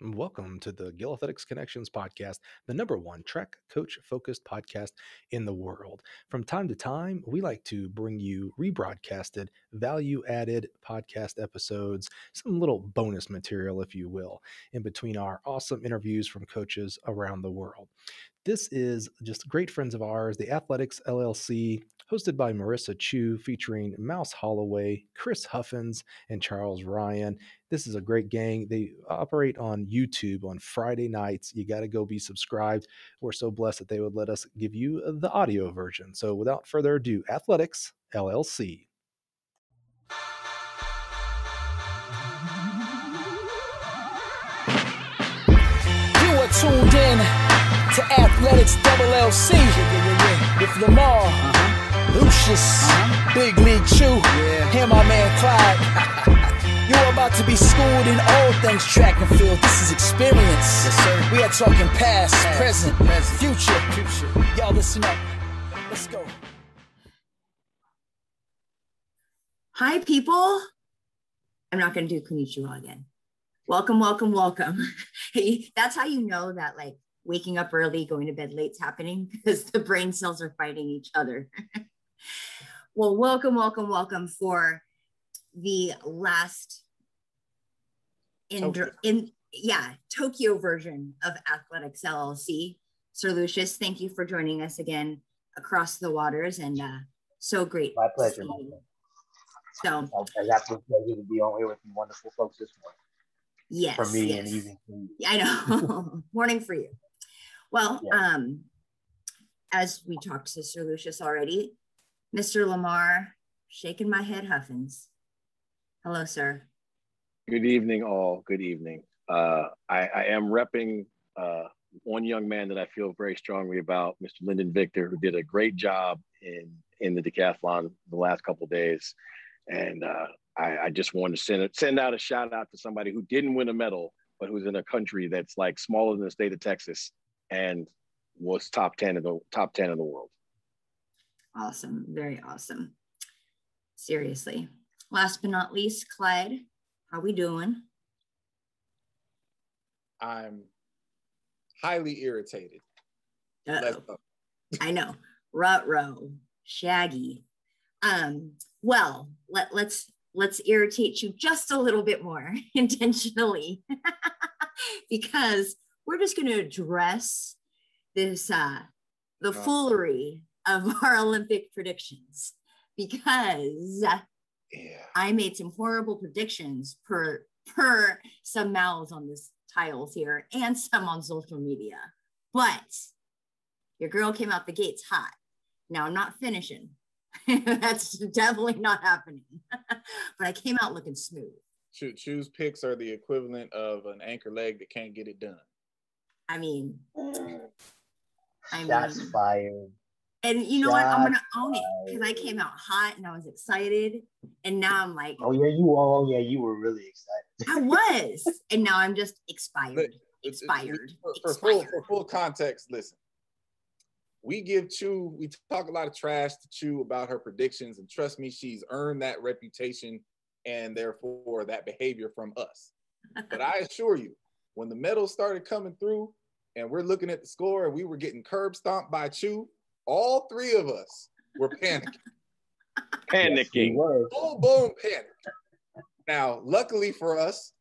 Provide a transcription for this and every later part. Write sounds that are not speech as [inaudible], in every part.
Welcome to the Gill Athletics Connections podcast, the number one track coach focused podcast in the world. From time to time, we like to bring you rebroadcasted, value added podcast episodes, some little bonus material, if you will, in between our awesome interviews from coaches around the world. This is just great friends of ours, the Athletics LLC, hosted by Marissa Chu, featuring Mouse Holloway, Chris Huffins, and Charles Ryan. This is a great gang. They operate on YouTube on Friday nights. You got to go be subscribed. We're so blessed that they would let us give you the audio version. So without further ado, Athletics LLC. You are tuned in to Athletics LLC with Lamar, Lucius, Big League Chew, and my man Clyde. [laughs] You're about to be schooled in all things track and field. This is experience. Yes, sir. We are talking past, Past, present, present, future. future. Y'all listen up. Let's go. Hi, people. I'm not going to do konnichiwa again. Welcome, welcome, welcome. [laughs] Hey, that's how you know that like waking up early, going to bed late's happening [laughs] because the brain cells are fighting each other. [laughs] well, welcome, welcome, welcome for the last in in yeah Tokyo version of Athletics LLC. Sir Lucius, thank you for joining us again across the waters, and uh, so great. My pleasure. my pleasure. So I I got the pleasure to be on here with you wonderful folks this morning. yes, For me yes. and evening for you. Yeah, I know. [laughs] Morning for you. Well, Yeah. um, as we talked to Sir Lucius already, Mr. Lamar, shaking my head, Huffins. Hello, sir. Good evening, all. Good evening. Uh, I, I am repping uh, one young man that I feel very strongly about, Mr. Lindon Victor, who did a great job in in the decathlon the last couple of days, and uh, I, I just wanted to send send out a shout out to somebody who didn't win a medal, but who's in a country that's like smaller than the state of Texas and was top ten of the top ten of the world. Awesome. Very awesome. Seriously. Last but not least, Clyde, how we doing? I'm highly irritated. Let's Uh-oh. go. I know. Rutro, Shaggy. Um, well, let, let's let's irritate you just a little bit more [laughs] intentionally [laughs] because we're just going to address this uh the foolery of [laughs] our Olympic predictions because Yeah. I made some horrible predictions per per some mouths on this tiles here and some on social media. But your girl came out the gates hot. Now I'm not finishing. [laughs] That's definitely not happening. [laughs] but I came out looking smooth. Cho- choose picks are the equivalent of an anchor leg that can't get it done. I mean, [sighs] I Shots mean, fired. and you know what? I'm gonna own it because I came out hot and I was excited, and now I'm like, Oh yeah, you. Oh yeah, you were really excited. I was, and now I'm just expired. But it's- it's- Expired. For, for full, for full context, listen. We give Chu, we talk a lot of trash to Chu about her predictions, and trust me, she's earned that reputation and therefore that behavior from us. But I assure you, when the medals started coming through and we're looking at the score and we were getting curb stomped by Chu, all three of us were panicking. [laughs] Panicking. were. full blown panic. Now, luckily for us,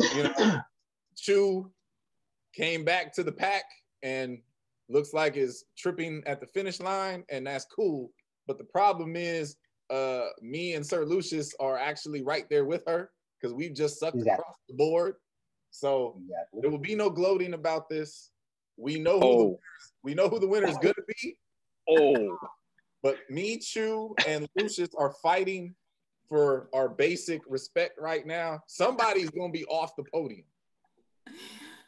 you know, [clears throat] Chu came back to the pack and looks like is tripping at the finish line, and that's cool. But the problem is, uh, me and Sir Lucius are actually right there with her because we've just sucked Exactly. across the board. So Exactly. there will be no gloating about this. We know who the, Oh, we know who the winner is going to be. oh, [laughs] But me, Chu, and Lucius are fighting for our basic respect right now. Somebody's gonna be off the podium.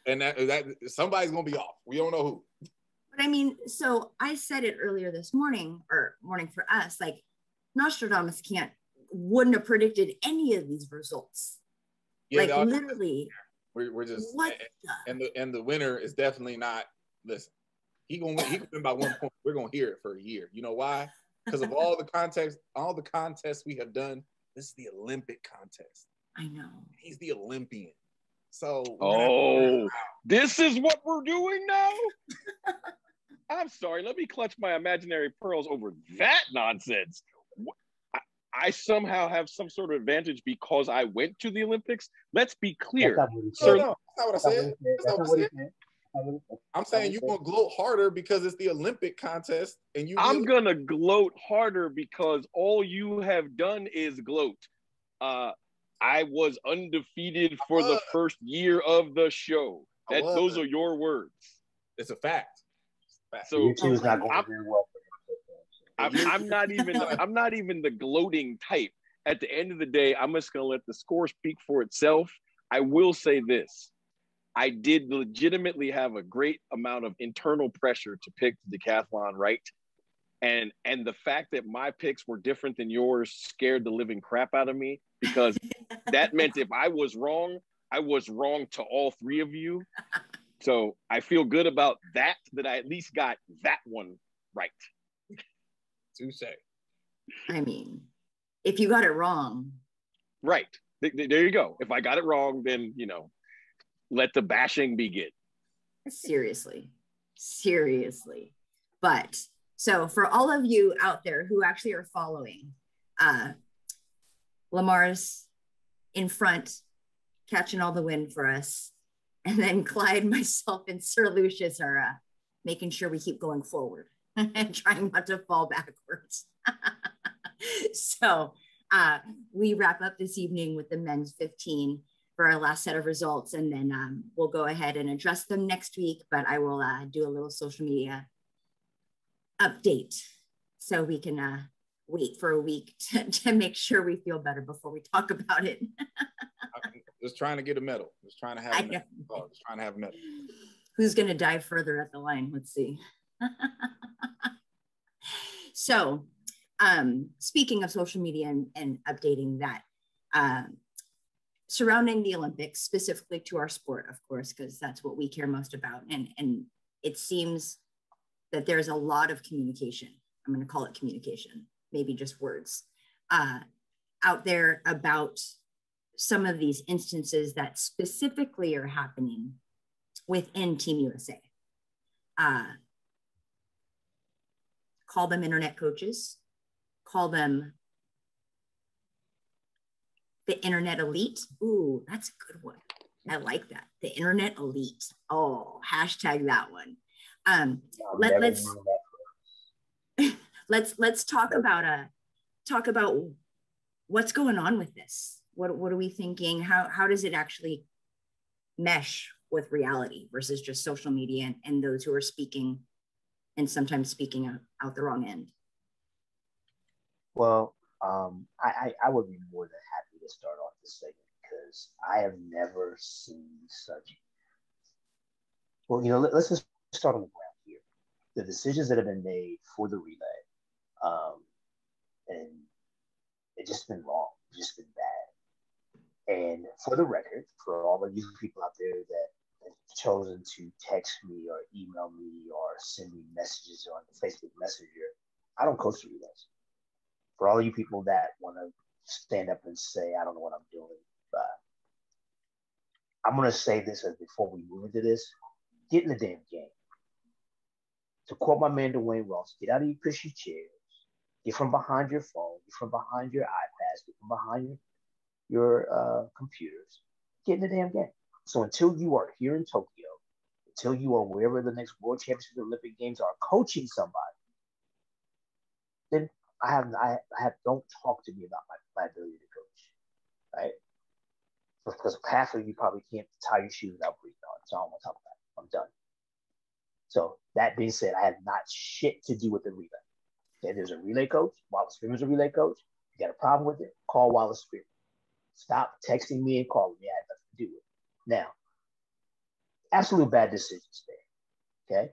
And that, that somebody's gonna be off. We don't know who. But I mean, so I said it earlier this morning or morning for us, like Nostradamus can't wouldn't have predicted any of these results. Yeah, like they are- literally, we're, we're just what the? and the and the winner is definitely not listen. He gonna win, he gonna win by one point. We're gonna hear it for a year. You know why? Because of all the context, all the contests we have done, this is the Olympic contest. I know. He's the Olympian. So oh, this is what we're doing now. [laughs] I'm sorry. Let me clutch my imaginary pearls over that nonsense. I, I somehow have some sort of advantage because I went to the Olympics. Let's be clear. That's not what No, no, that's not what I That's not said. what he said. That's That's not not what what I he said. said. That's not what he said. I'm saying you what he gonna gloat harder because it's the Olympic contest, and you. I'm gonna gloat harder because all you have done is gloat. Uh, I was undefeated for the first year of the show. I That those are your words. It's a fact. Fact. So You two is not going I'm- very well. for him. I'm, I'm not [laughs] even I'm not even the gloating type. At the end of the day, I'm just gonna let the score speak for itself. I will say this. I did legitimately have a great amount of internal pressure to pick the decathlon right. And and the fact that my picks were different than yours scared the living crap out of me because [laughs] that meant if I was wrong, I was wrong to all three of you. [laughs] So I feel good about that, that I at least got that one right. Touche. I mean, if you got it wrong, Right. Th- th- There you go. If I got it wrong, then, you know, let the bashing begin. seriously, seriously. But so for all of you out there who actually are following, uh, Lamar's in front, catching all the wind for us. And then Clyde, [laughs] myself, and Sir Lucius are uh, making sure we keep going forward and [laughs] trying not to fall backwards. [laughs] so uh, we wrap up this evening with the men's 15 for our last set of results, and then um, we'll go ahead and address them next week. But I will uh, do a little social media update so we can uh, wait for a week [laughs] to, to make sure we feel better before we talk about it. Just trying to get a medal. Just trying to have a medal. Oh, just trying to have a medal. Who's going to dive further at the line? Let's see. [laughs] so, um, speaking of social media and, and updating that, um, surrounding the Olympics, specifically to our sport, of course, because that's what we care most about. And, and it seems that there's a lot of communication. I'm going to call it communication, maybe just words, uh, out there about some of these instances that specifically are happening within Team USA. Uh, call them internet coaches, call them the internet elite. Ooh, that's a good one. I like that. The internet elite. Oh, hashtag that one. Um, Let- never let's- [laughs] let's let's talk about uh talk about what's going on with this. What what are we thinking? How how does it actually mesh with reality versus just social media and, and those who are speaking and sometimes speaking out, out the wrong end? Well, um, I, I, I would be more than happy to start off this segment because I have never seen such. Well, you know, let, us just start on the ground here. The decisions that have been made for the relay, um, and it's just been wrong, it's just been bad. And for the record, for all of you people out there that chosen to text me or email me or send me messages on the Facebook Messenger, I don't coach the relays for all you people that want to stand up and say, I don't know what I'm doing, but I'm going to say this as before we move into this. Get in the damn game. To quote my man Dwayne Ross, get out of your cushy chairs, get from behind your phone, get from behind your iPads, get from behind your, your uh, computers, get in the damn game. So until you are here in Tokyo, until you are wherever the next World Championship or Olympic Games are coaching somebody, then I have I, have don't talk to me about my, my ability to coach, right? Because half of you probably can't tie your shoes without breathing on. So I don't want to talk about it. I'm done. So that being said, I have not shit to do with the relay. Okay, there's a relay coach. Wallace Freeman's a relay coach. You got a problem with it? Call Wallace Freeman. Stop texting me and calling me. I have nothing to do with it. Now, absolute bad decisions there. Okay,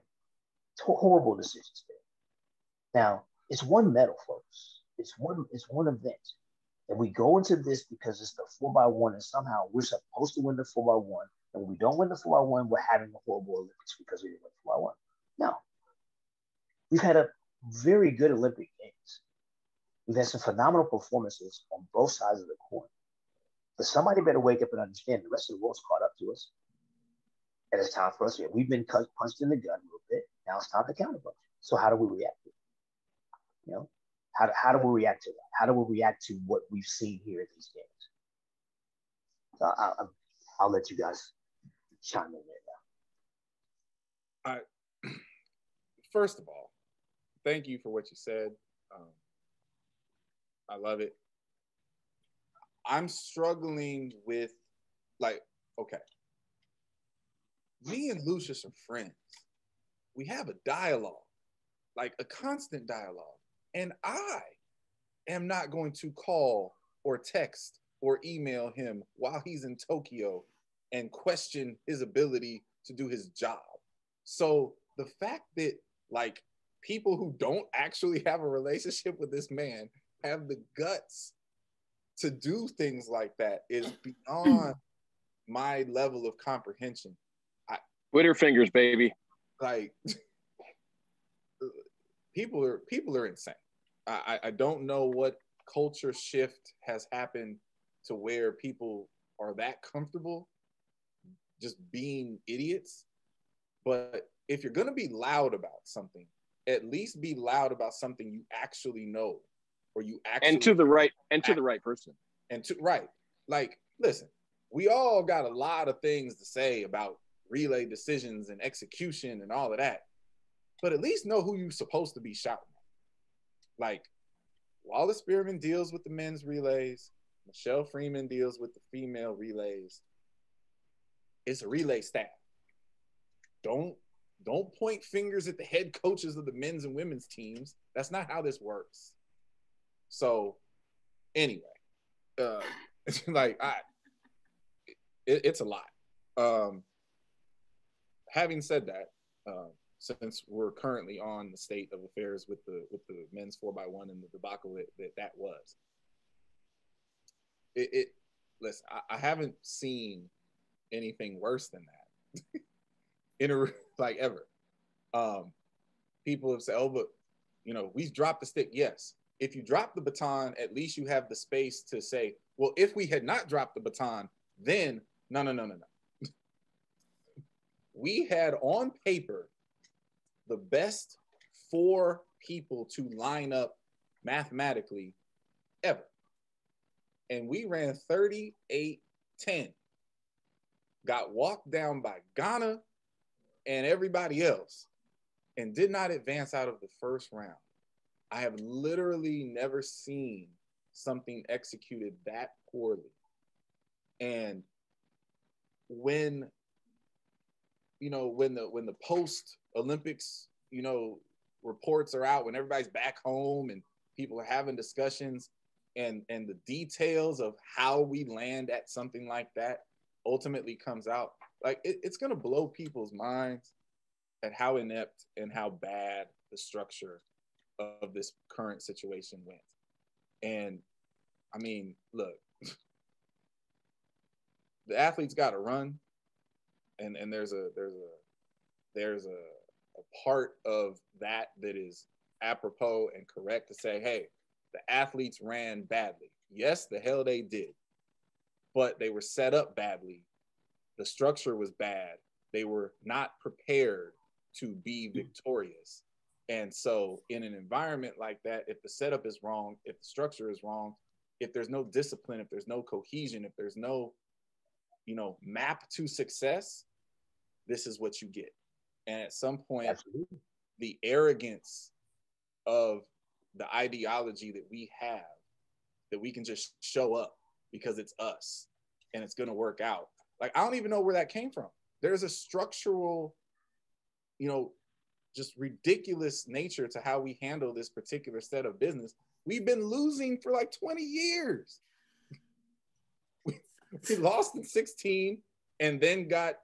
horrible decisions there. Now, it's one medal, folks. It's one. It's one event, and we go into this because it's the four by one, and somehow we're supposed to win the four by one. And when we don't win the four by one, we're having a horrible Olympics because we didn't win four by one. No, we've had a very good Olympic Games. We've had some phenomenal performances on both sides of the coin. But somebody better wake up and understand the rest of the world's caught up to us. And it's time for us. We've been punched in the gut a little bit. Now it's time to counterpunch. So how do we react? You know, how do, how do we react to that? How do we react to what we've seen here at these games? So I, I, I'll let you guys chime in there now. I, [clears throat] first of all, thank you for what you said. Um, I love it. I'm struggling with, like, okay, me and Lucius are friends. We have a dialogue, like a constant dialogue. And I am not going to call or text or email him while he's in Tokyo and question his ability to do his job. So the fact that like people who don't actually have a relationship with this man have the guts to do things like that is [clears throat] beyond my level of comprehension. I, Twitter fingers, baby. Like people are people are insane. I, I don't know what culture shift has happened to where people are that comfortable just being idiots. But if you're gonna be loud about something, at least be loud about something you actually know you actually and to the right and to the right person. and to right. Like listen we all got a lot of things to say about relay decisions and execution and all of that. But at least know who you're supposed to be shouting at. like wallace spearman deals with the men's relays. Michelle freeman deals with the female relays. It's a relay staff don't don't point fingers at the head coaches of the men's and women's teams. That's not how this works so anyway, uh, [laughs] like I, it, it's a lot. Um, having said that, uh, since we're currently on the state of affairs with the with the men's four by one and the debacle that that, that was, it, it listen, I, I haven't seen anything worse than that [laughs] in a like ever. Um, people have said, "Oh, but you know, we've dropped the stick." Yes, if you drop the baton, at least you have the space to say, well, if we had not dropped the baton, then no, no, no, no, no. [laughs] we had on paper the best four people to line up mathematically ever. And we ran 38 10. Got walked down by Ghana and everybody else and did not advance out of the first round. I have literally never seen something executed that poorly. And when you know when the when the post Olympics, you know, reports are out when everybody's back home and people are having discussions and and the details of how we land at something like that ultimately comes out like it, it's going to blow people's minds at how inept and how bad the structure of this current situation went. And I mean, look, [laughs] the athletes got to run, and and there's a there's a there's a, a part of that that is apropos and correct to say, hey, the athletes ran badly. Yes, the hell they did, but they were set up badly. The structure was bad. They were not prepared to be victorious. And so, in an environment like that, if the setup is wrong, if the structure is wrong, if there's no discipline, if there's no cohesion, if there's no, you know, map to success, this is what you get. And at some point, Absolutely. the arrogance of the ideology that we have, that we can just show up because it's us and it's going to work out. Like, I don't even know where that came from. There's a structural, you know, just ridiculous nature to how we handle this particular set of business. We've been losing for like 20 years. [laughs] we lost in 16 and then got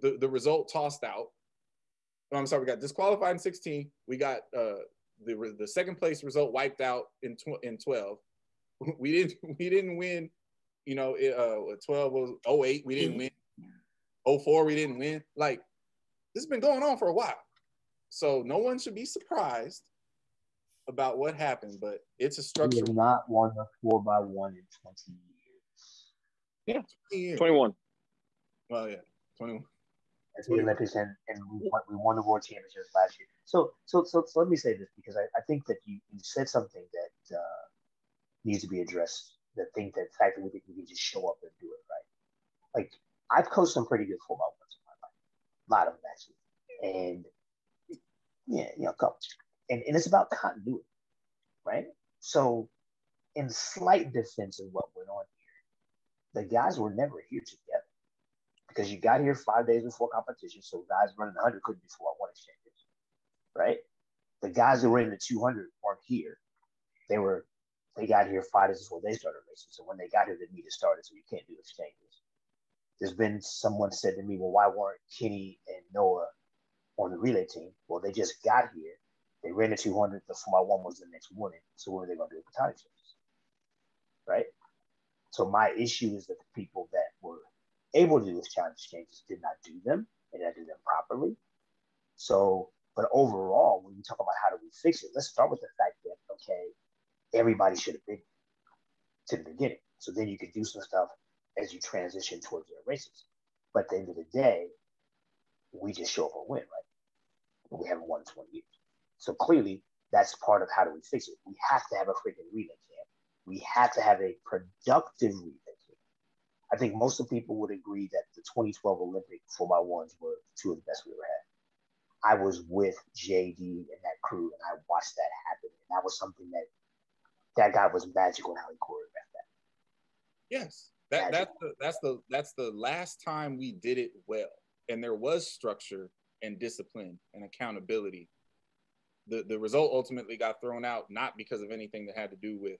the, the result tossed out. Oh, I'm sorry, we got disqualified in 16. We got uh, the, the second place result wiped out in, tw- in 12. [laughs] We didn't [laughs] we didn't win, you know, uh, 12 was 08, we didn't win. 04, we didn't win. Like this has been going on for a while. So no one should be surprised about what happened, but it's a structure. We have not won a four by one in 20 years. Yeah, 21. Well, yeah, 21. At the Olympics, and, and we, won, we won the world championships last year. So, so, so, so let me say this because I, I think that you, you said something that uh, needs to be addressed. That think that the fact that we, we can just show up and do it, right? Like I've coached some pretty good football ones in my life, a lot of them actually, and yeah, you know, and and it's about continuity, right? So, in slight defense of what went on here, the guys were never here together because you got here five days before competition, so guys running 100 couldn't be four one exchanges, right? The guys that were in the 200 weren't here; they were they got here five days before they started racing. So when they got here, the meet started, so you can't do exchanges. There's been someone said to me, well, why weren't Kenny and Noah on the relay team? Well, they just got here. They ran the 200. The 4 one was the next morning. So what were they going to do with the time changes? Right? So my issue is that the people that were able to do this challenge exchanges did not do them and did not do them properly. So, but overall, when you talk about how do we fix it, let's start with the fact that, okay, everybody should have been to the beginning. So then you could do some stuff as you transition towards your races. But at the end of the day, we just show up and win, right? And we haven't won in 20 years. So clearly, that's part of how do we fix it. We have to have a freaking relay camp. We have to have a productive relay camp. I think most of the people would agree that the 2012 Olympic 4x1s were two of the best we ever had. I was with JD and that crew, and I watched that happen. And that was something that that guy was magical how he choreographed that. Yes, that that's the that's the that's the last time we did it well, and there was structure and discipline and accountability. The the result ultimately got thrown out not because of anything that had to do with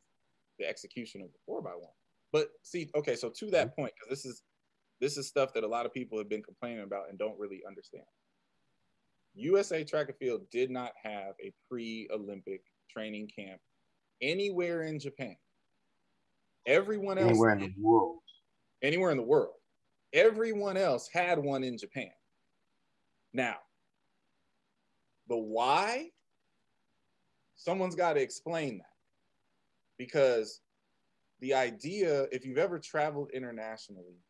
the execution of the four by one. But see, okay, so to that mm-hmm. point, because this is this is stuff that a lot of people have been complaining about and don't really understand. USA Track and Field did not have a pre-Olympic training camp anywhere in Japan. Everyone else anywhere in the world. Anywhere in the world. Everyone else had one in Japan. Now, the why, someone's got to explain that. Because the idea, if you've ever traveled internationally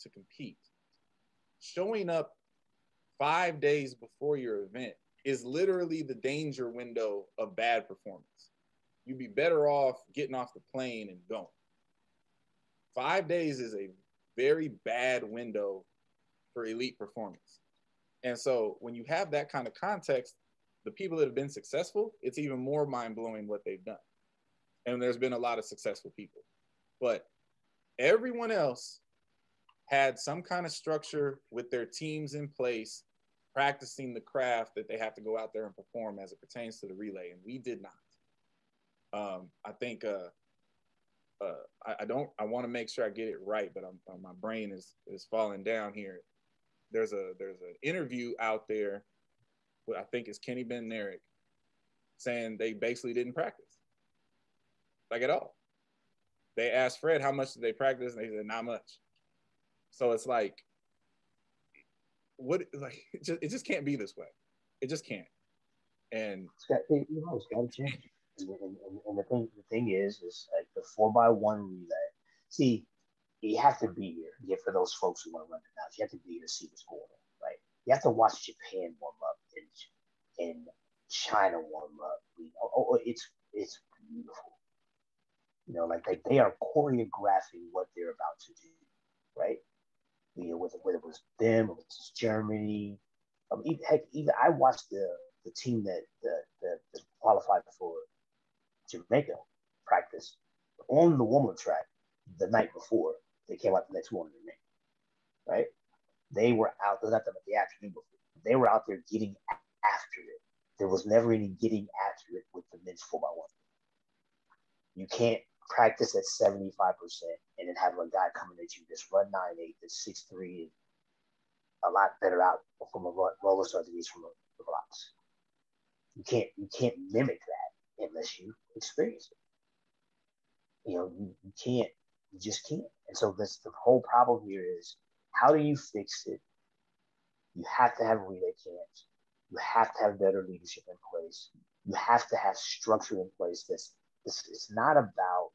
to compete, showing up five days before your event is literally the danger window of bad performance you'd be better off getting off the plane and going. Five days is a very bad window for elite performance. And so when you have that kind of context, the people that have been successful, it's even more mind blowing what they've done. And there's been a lot of successful people. But everyone else had some kind of structure with their teams in place, practicing the craft that they have to go out there and perform as it pertains to the relay. And we did not. Um, I think uh, uh, I, I, don't. I want to make sure I get it right, but I'm, uh, my brain is is falling down here. There's a there's an interview out there. With I think it's Kenny Bednarek saying they basically didn't practice, like at all. They asked Fred how much did they practice, and they said not much. So it's like, what? Like it just, it just can't be this way. It just can't. And it's got, you know, it's got to change. And, and, and, the thing the thing is is like the four by one relay. See, you have to be here. Yeah, for those folks who want to run the now, you have to be here to see what's going on, right? You have to watch Japan warm up and and China warm up. Oh, oh, it's it's beautiful. You know, like they, they are choreographing what they're about to do, right? You know, whether, whether it was them, or it was Germany. Um, even, heck, even I watched the the team that the, the, the qualified for Jamaica practice on the woman track the night before they came out the next morning. Right? They were out, not the, the afternoon before. They were out there getting after it. There was never any getting after it with the men's 4x1. You can't practice at 75% and then have a guy coming at you that's run 9'8, that's 6'3, a lot better out from a roller start than he's from the blocks. You can't you can't mimic that unless you experience it. You know, you, you can't, you just can't. And so this the whole problem here is how do you fix it? You have to have relay camps. You have to have better leadership in place. You have to have structure in place. This this it's not about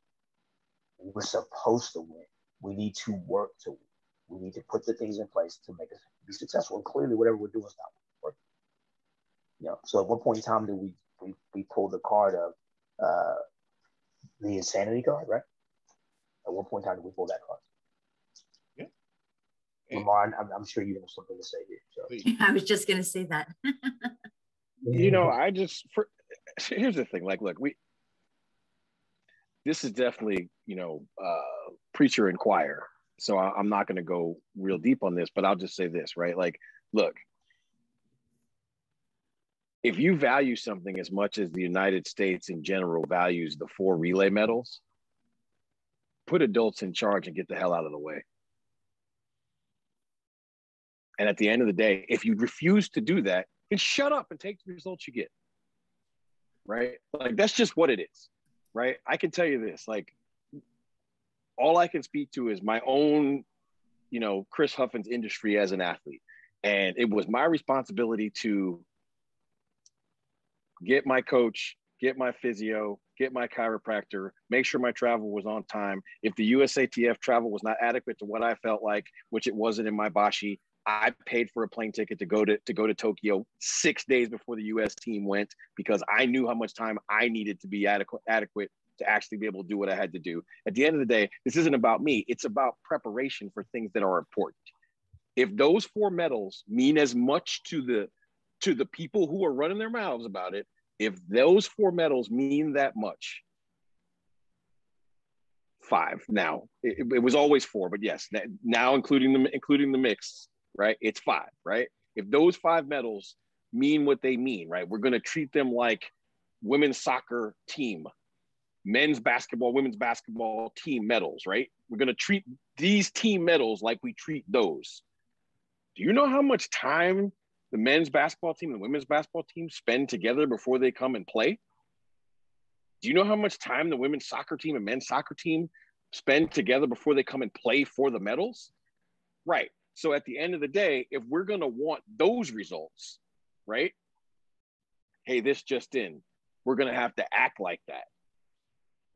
we're supposed to win. we need to work to we need to put the things in place to make us be successful. And clearly, whatever we're doing is not working. You know, so at what point in time, do we we, we pulled the card of uh, the insanity card, right? At one point in time, did we pull that card? Yeah. Lamar, I'm, I'm sure you have something to say here. So. I was just gonna say that. you know, I just for here's the thing. Like, look, we this is definitely you know uh, preacher and choir. So I, I'm not going to go real deep on this, but I'll just say this, right? Like, look, if you value something as much as the United States in general values the four relay medals, put adults in charge and get the hell out of the way. And at the end of the day, if you refuse to do that, then shut up and take the results you get. Right? Like that's just what it is. Right? I can tell you this, like all I can speak to is my own, you know, Chris Huffin's industry as an athlete. And it was my responsibility to get my coach, get my physio, get my chiropractor, make sure my travel was on time. If the USATF travel was not adequate to what I felt like, which it wasn't in my Bashi, I paid for a plane ticket to go to to go to Tokyo six days before the U.S. team went because I knew how much time I needed to be adequate adequate to actually be able to do what I had to do. At the end of the day, this isn't about me; it's about preparation for things that are important. If those four medals mean as much to the to the people who are running their mouths about it, if those four medals mean that much, five now. It, it was always four, but yes, now including the including the mix right? It's five, right? If those five medals mean what they mean, right? We're going to treat them like women's soccer team, men's basketball, women's basketball team medals, right? We're going to treat these team medals like we treat those. Do you know how much time the men's basketball team and the women's basketball team spend together before they come and play? Do you know how much time the women's soccer team and men's soccer team spend together before they come and play for the medals? Right. So at the end of the day, if we're going to want those results, right? Hey, this just in, we're going to have to act like that.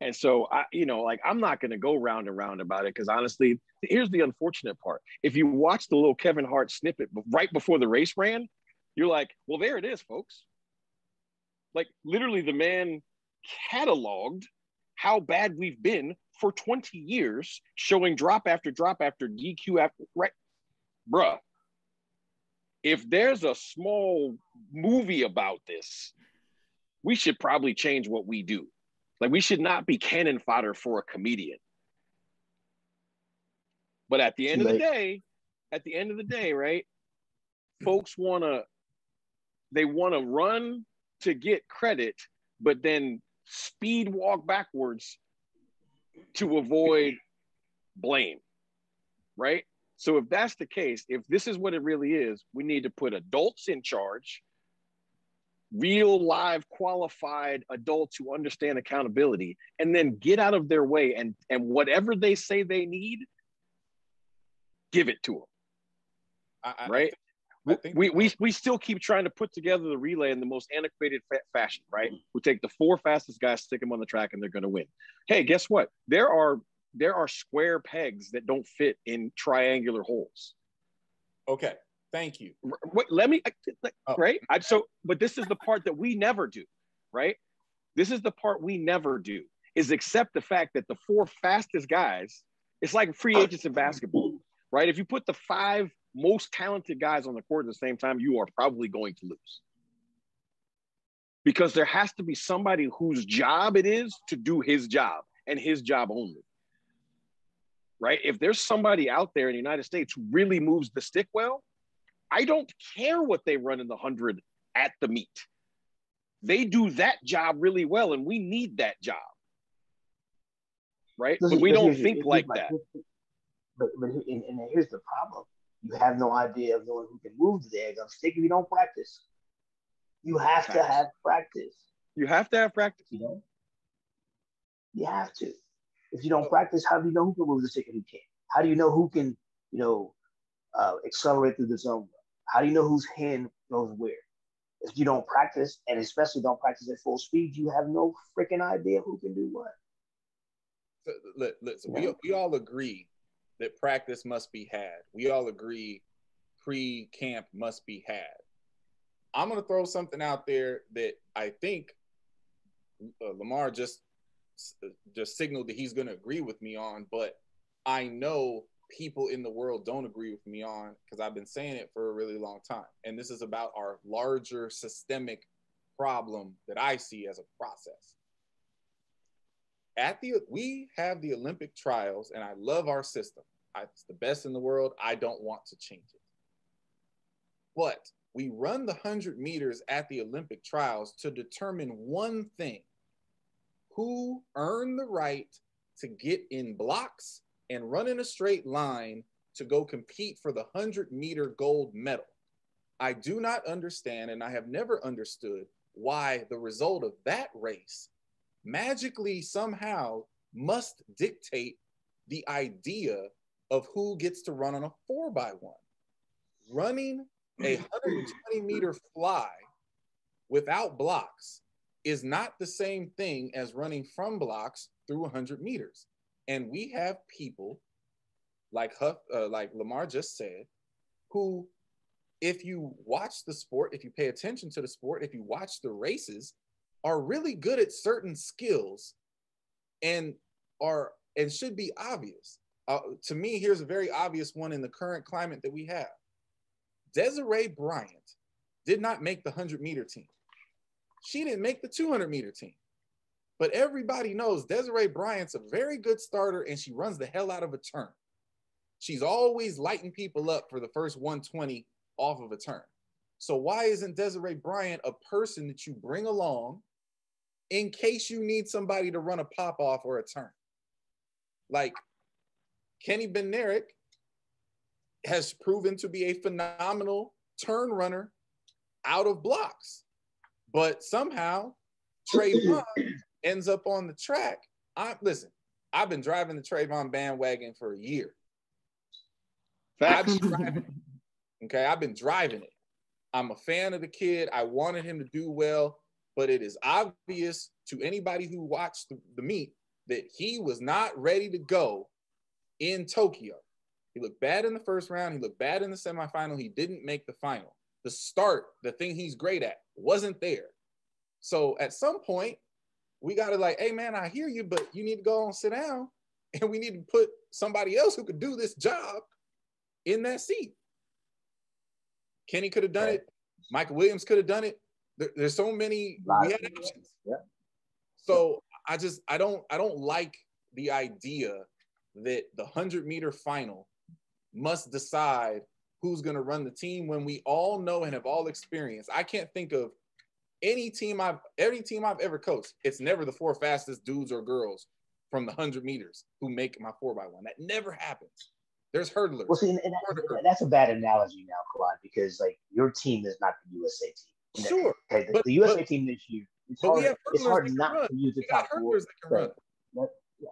And so I, you know, like I'm not going to go round and round about it because honestly, here's the unfortunate part. If you watch the little Kevin Hart snippet right before the race ran, you're like, well, there it is, folks. Like literally, the man cataloged how bad we've been for 20 years, showing drop after drop after DQ after right bruh, if there's a small movie about this, we should probably change what we do. Like we should not be cannon fodder for a comedian. But at the end of the day, at the end of the day, right? Folks want to they want to run to get credit, but then speed walk backwards to avoid blame. Right? So if that's the case, if this is what it really is, we need to put adults in charge, real live qualified adults who understand accountability, and then get out of their way and and whatever they say they need, give it to them. I, right? I think, we, we, we still keep trying to put together the relay in the most antiquated fa- fashion, right? Mm-hmm. We take the four fastest guys, stick them on the track, and they're going to win. Hey, guess what? There are there are square pegs that don't fit in triangular holes. Okay, thank you. Wait, let me uh, Oh. right. I, so, but this is the part that we never do, right? This is the part we never do is accept the fact that the four fastest guys. It's like free agents in basketball, right? If you put the five most talented guys on the court at the same time, you are probably going to lose. Because there has to be somebody whose job it is to do his job and his job only right? If there's somebody out there in the United States who really moves the stick well, I don't care what they run in the 100 at the meet. They do that job really well, and we need that job. Right? But we don't think like that. But but and, and here's the problem: you have no idea of knowing who can move the daggum stick if you don't practice. You have to have practice. You have to have practice. You know, you have to. If you don't practice, how do you know who can move the stick and who can't? How do you know who can, you know, uh, accelerate through the zone? How do you know whose hand goes where? If you don't practice, and especially don't practice at full speed, you have no freaking idea who can do what. So, li- Listen, Yeah. we, we all agree that practice must be had. We all agree pre camp must be had. I'm going to throw something out there that I think uh, Lamar just just signaled that he's going to agree with me on, but I know people in the world don't agree with me on because I've been saying it for a really long time. And this is about our larger systemic problem that I see as a process. At the we have the Olympic trials, and I love our system. I, it's the best in the world. I don't want to change it. But we run the 100 meters at the Olympic trials to determine one thing who earned the right to get in blocks and run in a straight line to go compete for the 100 meter gold medal. I do not understand, and I have never understood why the result of that race magically somehow must dictate the idea of who gets to run on a four by one. Running a 120 meter fly without blocks is not the same thing as running from blocks through 100 meters. And we have people like Huff, uh, like Lamar just said, who, if you watch the sport, if you pay attention to the sport, if you watch the races, are really good at certain skills and are and should be obvious. Uh, to me, here's a very obvious one in the current climate that we have. Dezerea Bryant did not make the 100 meter team. She didn't make the 200 meter team. But everybody knows Dezerea Bryant's a very good starter and she runs the hell out of a turn. She's always lighting people up for the first 120 off of a turn. So why isn't Desiree Bryant a person that you bring along in case you need somebody to run a pop off or a turn? Like Kenny Bednarek has proven to be a phenomenal turn runner out of blocks. But somehow Trayvon [clears throat] ends up on the track. I listen, I've been driving the Trayvon bandwagon for a year. I've okay, I've been driving it. I'm a fan of the kid. I wanted him to do well, but it is obvious to anybody who watched the, the meet that he was not ready to go in Tokyo. He looked bad in the first round. He looked bad in the semifinal. He didn't make the final. The start, the thing he's great at, wasn't there. So at some point, we got to like, hey man, I hear you, but you need to go and sit down, [laughs] and we need to put somebody else who could do this job in that seat. Kenny could have done it. Micah Williams could have done it. There, there's so many we had options. Yeah. So I just I don't I don't like the idea that the hundred meter final must decide who's going to run the team when we all know and have all experienced. I can't think of any team I've every team I've ever coached. It's never the four fastest dudes or girls from the hundred meters who make my four by one. That never happens. There's hurdlers. Well, see, and, and that, that's a bad analogy now, Kawhi, because like your team is not the USA team. Sure. Okay, the, but, the USA but, team this year, it's hard, it's hard not run. to use the top four.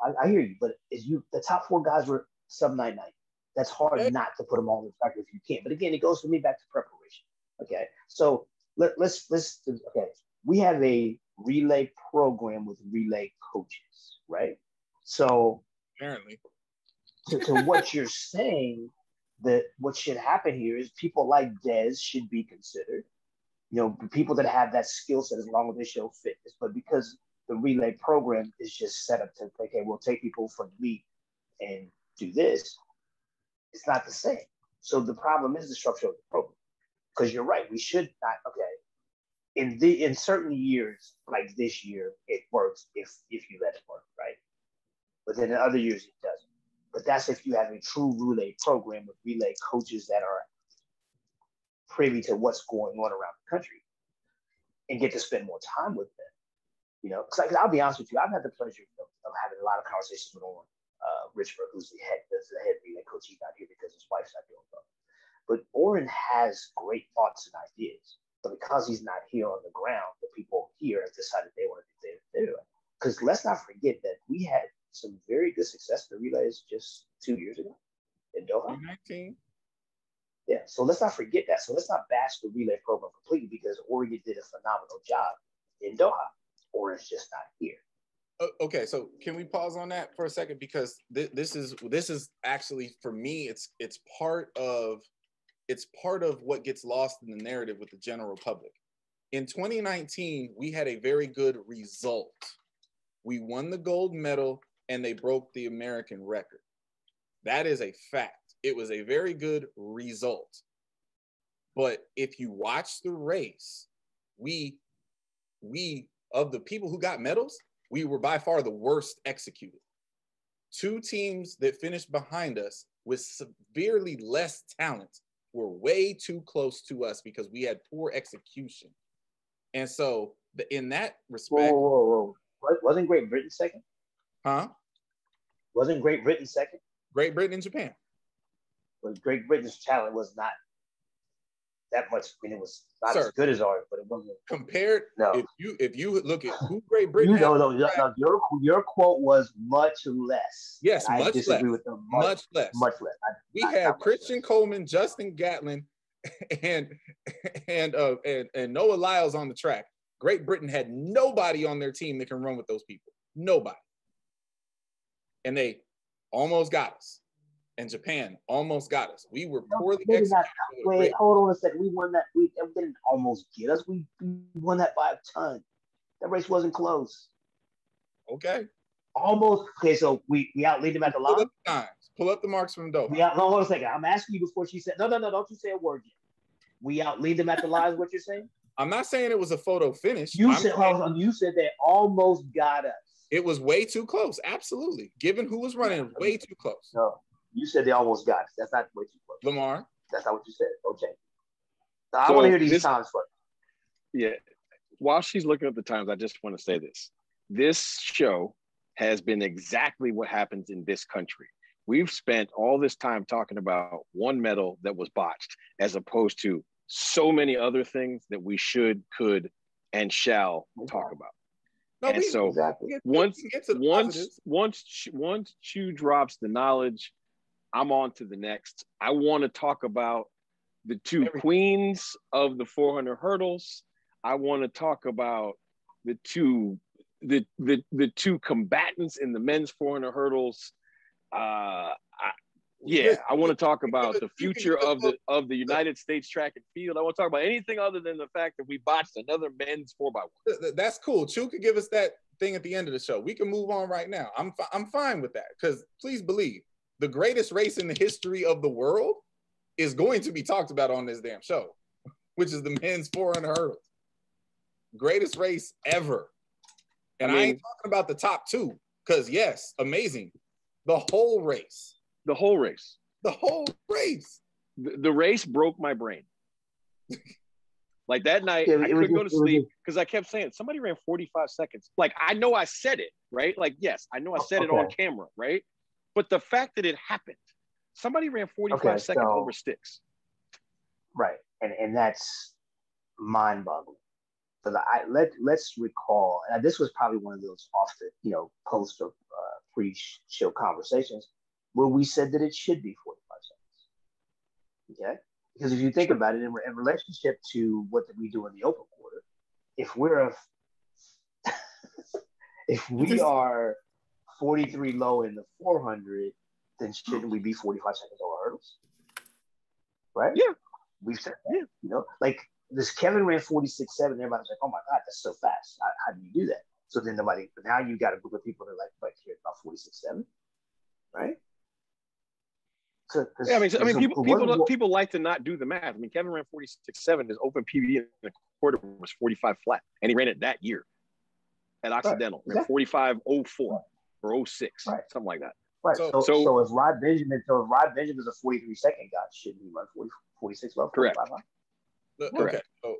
I, I, hear you, but is you the top four guys were sub nine nine. That's hard not to put them all in perspective if you can. But again, it goes for me back to preparation. Okay, so let, let's let's okay. We have a relay program with relay coaches, right? So apparently, to, to what [laughs] you're saying, that what should happen here is people like Dez should be considered. You know, people that have that skill set as long as they show fitness. But because the relay program is just set up to okay, we'll take people from the meet and do this, it's not the same. So the problem is the structure of the program. Because you're right, we should not. Okay, in the in certain years like this year, it works if if you let it work, right? But then in other years it doesn't. But that's if you have a true relay program with relay coaches that are privy to what's going on around the country and get to spend more time with them. You know, because I'll be honest with you, I've had the pleasure of, of having a lot of conversations with Orin uh, Richburg, who's the head, the head relay coach. He's not here because his wife's not doing well. But Orin has great thoughts and ideas. But because he's not here on the ground, the people here have decided they want to do their Because let's not forget that we had some very good success in the relays just two years ago in Doha. 19. Yeah, so let's not forget that. So let's not bash the relay program completely because Orin did a phenomenal job in Doha. Orin's just not here. okay, so can we pause on that for a second because th- this is this is actually for me it's it's part of it's part of what gets lost in the narrative with the general public. In 2019, we had a very good result. We won the gold medal and they broke the American record. That is a fact. It was a very good result. But if you watch the race, we we of the people who got medals, we were by far the worst executed. Two teams that finished behind us with severely less talent were way too close to us because we had poor execution. And so, the, in that respect, whoa, whoa, whoa. wasn't Great Britain second? Huh? Wasn't Great Britain second? Great Britain and Japan. But Great Britain's talent was not that much. I mean, it was not Sir, as good as ours, but it wasn't compared. No, if you if you look at who Great Britain, you know, no, no, your your quote was much less. Yes, much less. With them much, much less. Much less. I, we not Christian Coleman, Justin Gatlin, [laughs] and and uh and, and Noah Lyles on the track. Great Britain had nobody on their team that can run with those people. Nobody. And they almost got us and Japan almost got us. We were poorly no, executed. Wait, hold on a second. We won that. We didn't almost get us. We, won that by a ton. That race wasn't close. Okay. Almost. Okay, so we we outlead them at the line. Pull up the times. Pull up the marks from Doha. Out. No, hold on a second. I'm asking you before she said. No, no, no. Don't you say a word yet. We outlead them at the line. what you're saying? I'm not saying it was a photo finish. You I'm said saying, you said they almost got us. It was way too close. Absolutely. Given who was running, way too close. No. You said they almost got it. That's not what you put. Lamar. That's not what you said. Okay. So I want to hear these this, times first. Yeah. While she's looking up the times, I just want to say this. This show has been exactly what happens in this country. We've spent all this time talking about one medal that was botched, as opposed to so many other things that we should, could, and shall talk about. No, and we, so exactly. once once once once Chu drops the knowledge I'm on to the next. I want to talk about the two queens of the 400 hurdles. I want to talk about the two the the the two combatants in the men's 400 hurdles. Uh, I, yeah, I want to talk about the future of the of the United States track and field. I want to talk about anything other than the fact that we botched another men's four by one. That's cool. Chu could give us that thing at the end of the show. We can move on right now. I'm I'm fine with that because please believe the greatest race in the history of the world is going to be talked about on this damn show, [laughs] which is the men's 400 hurdles. Greatest race ever. And I, mean, I ain't talking about the top two, because yes, amazing. The whole race. The whole race. The whole race. The, the race broke my brain. [laughs] like that night, yeah, I couldn't go to sleep because I kept saying somebody ran 45 seconds. Like I know I said it, right? Like, yes, I know I said okay. it on camera, right? But the fact that it happened, somebody ran 45 okay, seconds so, over sticks. Right. And and that's mind boggling. So the, I, let let's recall, and this was probably one of those off the you know post of uh, pre-show conversations where we said that it should be 45 seconds. Okay, because if you think about it in, in relationship to what we do in the open quarter, if we're a [laughs] if we are 43 low in the 400, then shouldn't we be 45 seconds over hurdles? Right? Yeah. We've said that. Yeah. You know, like this Kevin ran 46 7. Everybody's like, oh my God, that's so fast. How, how do you do that? So then nobody, but now you got a group of people that are like, but here about 46 7. Right? So, yeah, I mean, I mean, people, people, people like to not do the math. I mean, Kevin ran 46 7. His open PB in the quarter was 45 flat, and he ran it that year at Occidental. Right. Exactly. 45 04 or 06, right. something like that. Right. So, so, so, if Rod Benjamin, so if Rod Benjamin is a 43 second guy, shouldn't he run 40, 46 well? Correct. Look, okay. So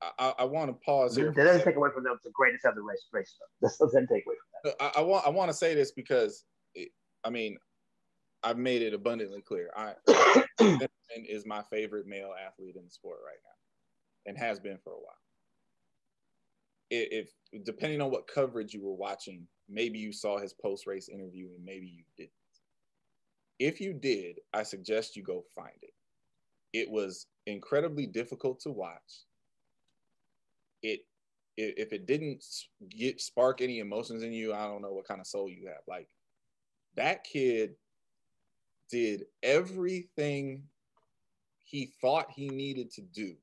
uh, I, I want to pause here. That doesn't take away from them. the greatest ever race. Race stuff. That doesn't take away from that. I, I want I want to say this because, it, I mean, I've made it abundantly clear. I [coughs] Benjamin is my favorite male athlete in the sport right now, and has been for a while. If, depending on what coverage you were watching maybe you saw his post race interview and maybe you didn't. If you did, I suggest you go find it. It was incredibly difficult to watch. It if it didn't get spark any emotions in you, I don't know what kind of soul you have. Like that kid did everything he thought he needed to do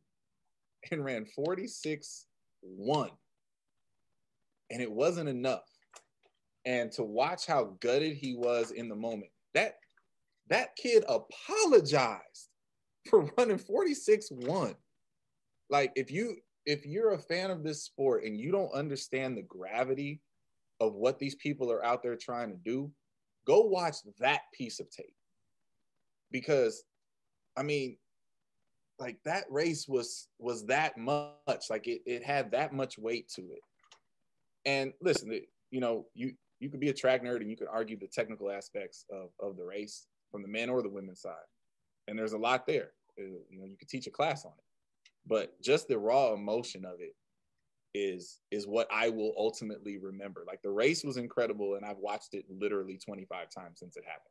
and ran 46 1. And it wasn't enough. And to watch how gutted he was in the moment, that that kid apologized for [laughs] running 46 1. Like if you if you're a fan of this sport and you don't understand the gravity of what these people are out there trying to do, go watch that piece of tape. Because I mean, like that race was was that much, like it, it had that much weight to it. And listen, you know, you you could be a track nerd and you could argue the technical aspects of, of the race from the men or the women's side. And there's a lot there. Uh, you know, you could teach a class on it but just the raw emotion of it is is what I will ultimately remember. Like the race was incredible, and I've watched it literally 25 times since it happened.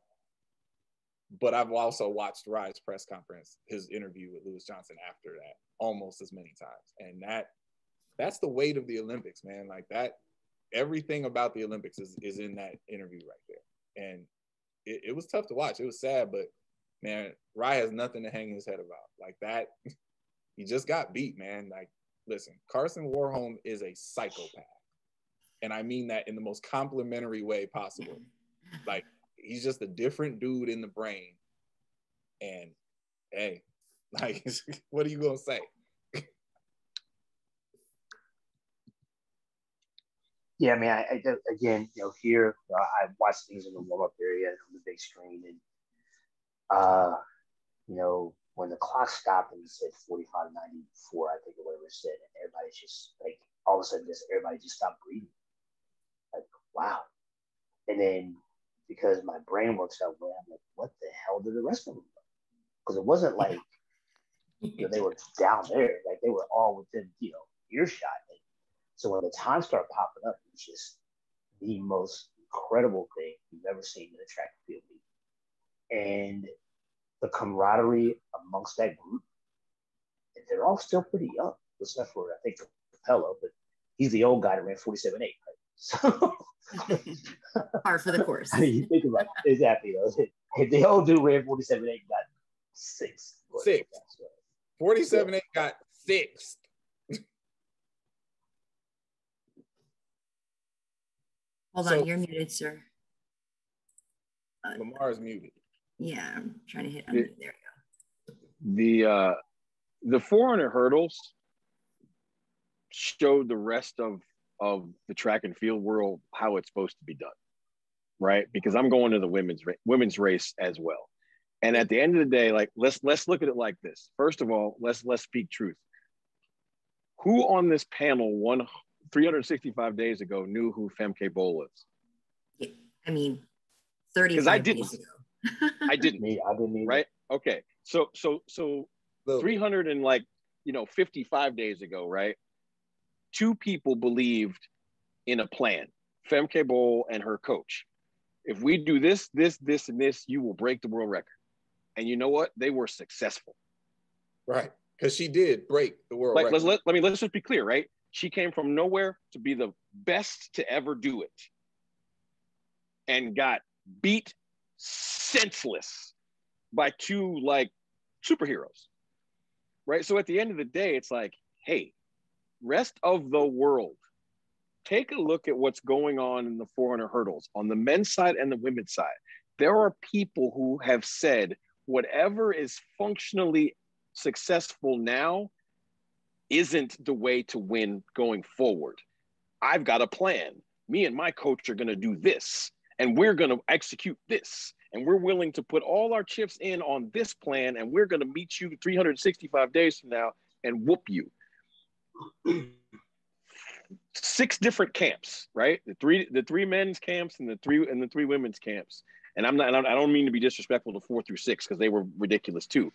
But I've also watched Rai's press conference, his interview with Lewis Johnson after that, almost as many times. And that that's the weight of the Olympics, man. Like that, everything about the Olympics is is in that interview right there. And it, it was tough to watch. It was sad, but man, Rai has nothing to hang his head about. Like that, [laughs] he just got beat, man. Like, listen, Karsten Warholm is a psychopath. And I mean that in the most complimentary way possible. Like, he's just a different dude in the brain. And hey, [laughs] like, what are you gonna say? Yeah, I mean, I, I again, you know, here know, I watch things in the warm up area on the big screen, and uh, you know, when the clock stopped and it said 45 94, I think, or whatever it said, and everybody's just like, all of a sudden, just everybody just stopped breathing. Like, wow. And then because my brain works that way, I'm like, what the hell did the rest of them? Because it wasn't like, you know, they were down there, like they were all within, you know, earshot. And so when the time started popping up, it was just the most incredible thing you've ever seen in a track and field meet. And the camaraderie amongst that group. And they're all still pretty young, except for I think Copello, but he's the old guy that ran 47 8, right? So [laughs] par for the course. I [laughs] mean, you think about it, exactly. Though. If the old dude ran 47 8, got six. Six. 47 8 got six. Hold so, on, you're muted, sir. Uh, Lamar is muted. Yeah, I'm trying to hit unmute. There we go. The uh, the 400 hurdles showed the rest of of the track and field world how it's supposed to be done, right? Because I'm going to the women's women's race as well. And at the end of the day, like let's let's look at it like this. First of all, let's let's speak truth. Who on this panel one 365 days ago knew who Femke Bol is? Yeah, I mean, 30 because I didn't. I [laughs] didn't. Me, I didn't either. Right. Okay. So so so Little 300 and like you know 55 days ago, right? Two people believed in a plan. Femke Bol and her coach. If we do this, this, this, and this, you will break the world record. And you know what? They were successful. Right. Because she did break the world like, record. Let's, let, let me let's just be clear, right? She came from nowhere to be the best to ever do it and got beat senseless by two like superheroes. Right. So at the end of the day, it's like, hey, rest of the world, take a look at what's going on in the 400 hurdles on the men's side and the women's side. There are people who have said whatever is functionally successful now isn't the way to win going forward. I've got a plan. Me and my coach are going to do this and we're going to execute this and we're willing to put all our chips in on this plan and we're going to meet you 365 days from now and whoop you [clears throat] six different camps right the three the three men's camps and the three and the three women's camps and i'm not i don't mean to be disrespectful to four through six because they were ridiculous too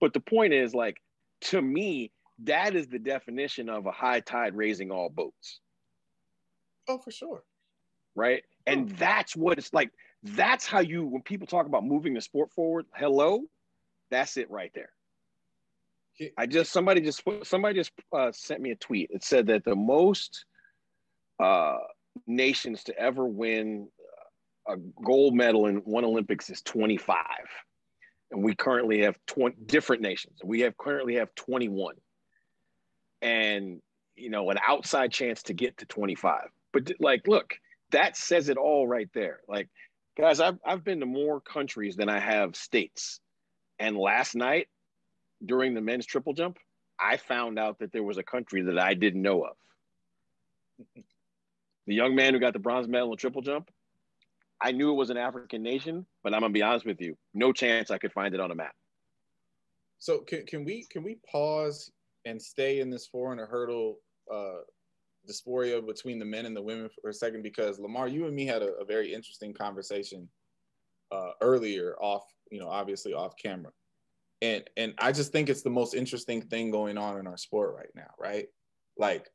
but the point is like to me that is the definition of a high tide raising all boats oh for sure right and that's what it's like. That's how you, when people talk about moving the sport forward, hello, that's it right there. I just somebody just somebody just uh, sent me a tweet. It said that the most uh, nations to ever win a gold medal in one Olympics is 25, and we currently have 20 different nations. We have currently have 21, and you know an outside chance to get to 25. But like, look, that says it all right there. Like, guys, I've I've been to more countries than I have states, and last night during the men's triple jump, I found out that there was a country that I didn't know of. [laughs] The young man who got the bronze medal in triple jump, I knew it was an African nation, but I'm gonna be honest with you, no chance I could find it on a map. So can, can we can we pause and stay in this 400 hurdle uh, dysphoria between the men and the women for a second? Because Lamar, you and me had a, a very interesting conversation uh, earlier off, you know, obviously off camera and and I just think it's the most interesting thing going on in our sport right now, right? Like,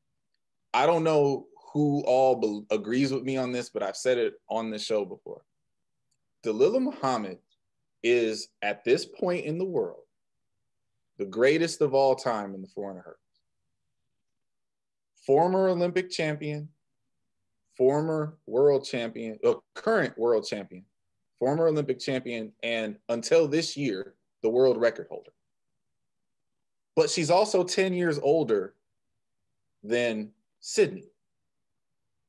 I don't know who all be- agrees with me on this, but I've said it on the show before. Dalilah Muhammad is at this point in the world the greatest of all time in the 400 hurdles. Former Olympic champion, former world champion, uh, current world champion, former Olympic champion, and until this year, the world record holder. But she's also 10 years older than Sydney.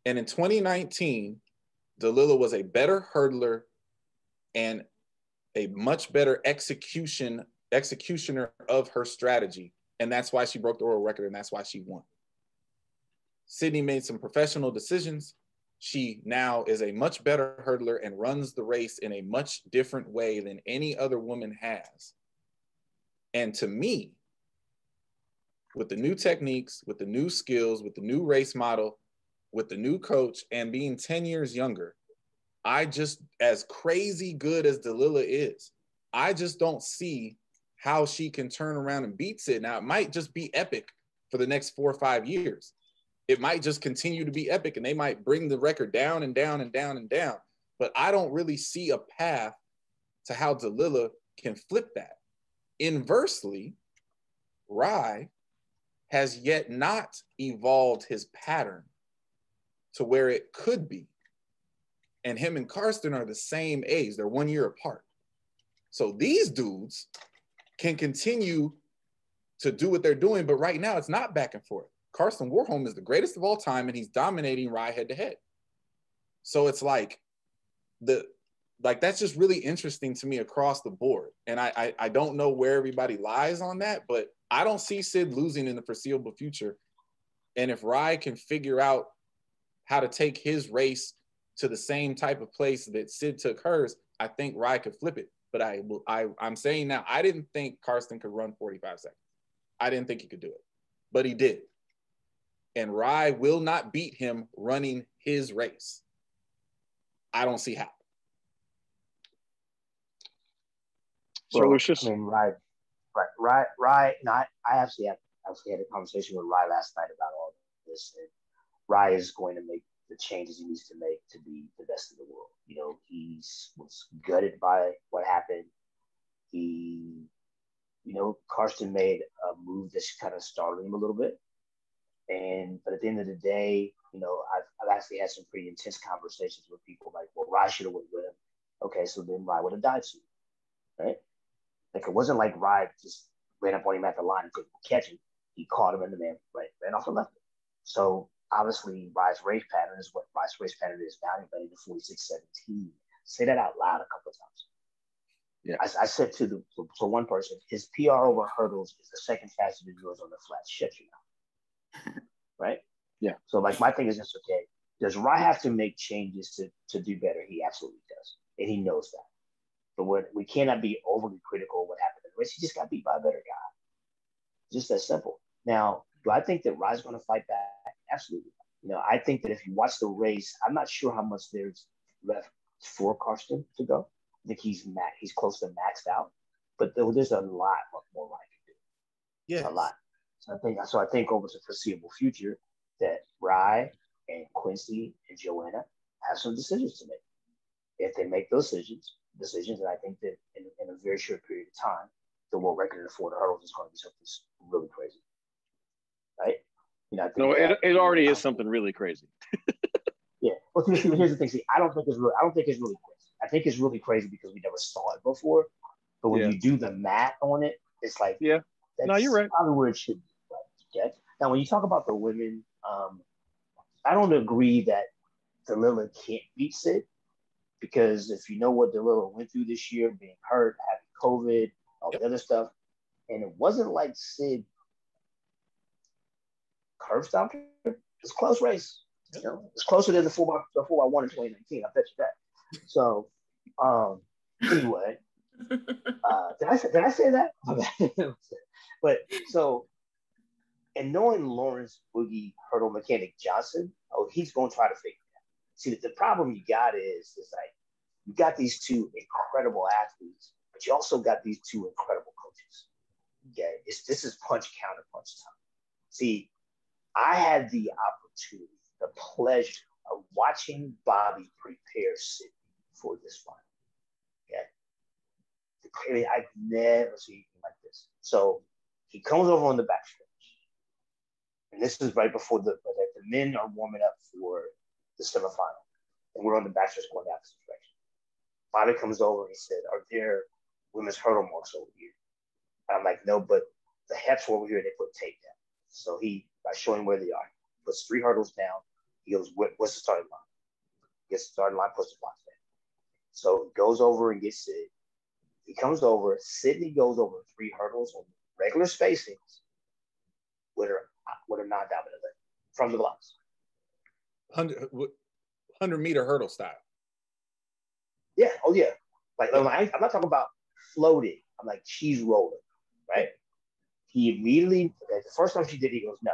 And in 2019, Dalilah was a better hurdler and a much better execution executioner of her strategy. And that's why she broke the world record and that's why she won. Sydney made some professional decisions. She now is a much better hurdler and runs the race in a much different way than any other woman has. And to me, with the new techniques, with the new skills, with the new race model, with the new coach, and being 10 years younger, I just, as crazy good as Dalilah is, I just don't see how she can turn around and beat Sid. Now, it might just be epic for the next four or five years it might just continue to be epic and they might bring the record down and down and down and down. But I don't really see a path to how Dalilah can flip that. Inversely, Rai has yet not evolved his pattern to where it could be. And him and Karsten are the same age, they're one year apart. So these dudes can continue to do what they're doing, but right now it's not back and forth. Karsten Warholm is the greatest of all time and he's dominating Rai head to head. So it's like the like that's just really interesting to me across the board. And I, I, I don't know where everybody lies on that, but I don't see Sid losing in the foreseeable future. And if Rai can figure out how to take his race to the same type of place that Sid took hers, I think Rai could flip it. But I, I I'm saying now, I didn't think Karsten could run 45 seconds. I didn't think he could do it, but he did and Rai will not beat him running his race. I don't see how. So well, Lucius, I mean, Rai, right, Rai, Rai. Not, I actually had actually had a conversation with Rai last night about all this. And Rai is going to make the changes he needs to make to be the best in the world. You know, he's was gutted by what happened. He, you know, Karsten made a move that's kind of startled him a little bit. And but at the end of the day, you know, I've, I've actually had some pretty intense conversations with people like, well, Rai should have went with him. Okay, so then Rai would have died soon, right? Like it wasn't like Rai just ran up on him at the line and couldn't catch him. He caught him and the man right, ran off and left him. So obviously Rai's race pattern is what Rai's race pattern is made the 46-17. Say that out loud a couple of times. Yeah. I, I said to the to, one person, his PR over hurdles is the second fastest than yours on the flat. Shut you mouth [laughs] right? Yeah. So like my thing is just okay. Does Rai have to make changes to to do better? He absolutely does, and he knows that. But what we cannot be overly critical of what happened in the race. He just got beat by a better guy. Just that simple. Now, do I think that Rai's going to fight back? Absolutely. You know, I think that if you watch the race, I'm not sure how much there's left for Karsten to go. I think he's max, he's close to maxed out, but there's a lot more Rai can do. Yeah, a lot. So I think so. I think over the foreseeable future that Rai and Quincy and Joanna have some decisions to make. If they make those decisions, decisions, and I think that in, in a very short period of time, the world record in the 400 hurdles is going to be something really crazy, right? You know, no, it, it already is something really crazy. [laughs] yeah. Well, see, here's the thing. See, I don't think it's really, I don't think it's really crazy. I think it's really crazy because we never saw it before. But when yeah. you do the math on it, it's like, yeah, no, you're right. Probably where it should be. Right? Okay. Now, when you talk about the women, um, I don't agree that Dalilah can't beat Sid because if you know what Dalilah went through this year, being hurt, having COVID, all yep. the other stuff, and it wasn't like Sid curve stomped her. It's a close race. You know, it's closer than the four by the four by one in 2019. I bet you that. So, um, anyway, [laughs] uh, did I say, did I say that? [laughs] but so, and knowing Lawrence Boogie Hurdle Mechanic Johnson, oh, he's going to try to figure it out. See, the problem you got is, is like you got these two incredible athletes, but you also got these two incredible coaches. Okay, it's this is punch counter punch time. See, I had the opportunity, the pleasure of watching Bobby prepare Sydney for this fight. Okay. I've never seen anything like this. So he comes over on the backstretch. And this is right before the, the men are warming up for the semifinal. And we're on the backstretch going this direction. Bobby comes over and he said, Are there women's hurdle marks over here? And I'm like, No, but the heps over here, and they put tape down. So he by showing where they are. He puts three hurdles down. He goes, what, what's the starting line? Gets the starting line, puts the blocks down. So he goes over and gets it. He comes over. Sydney goes over three hurdles on regular spacings with her with her non-dominant leg from the blocks. 100, 100 meter hurdle style. Yeah. Oh yeah. Like I'm not talking about floating. I'm like she's rolling, right? He immediately the first time she did, it, he goes, "No,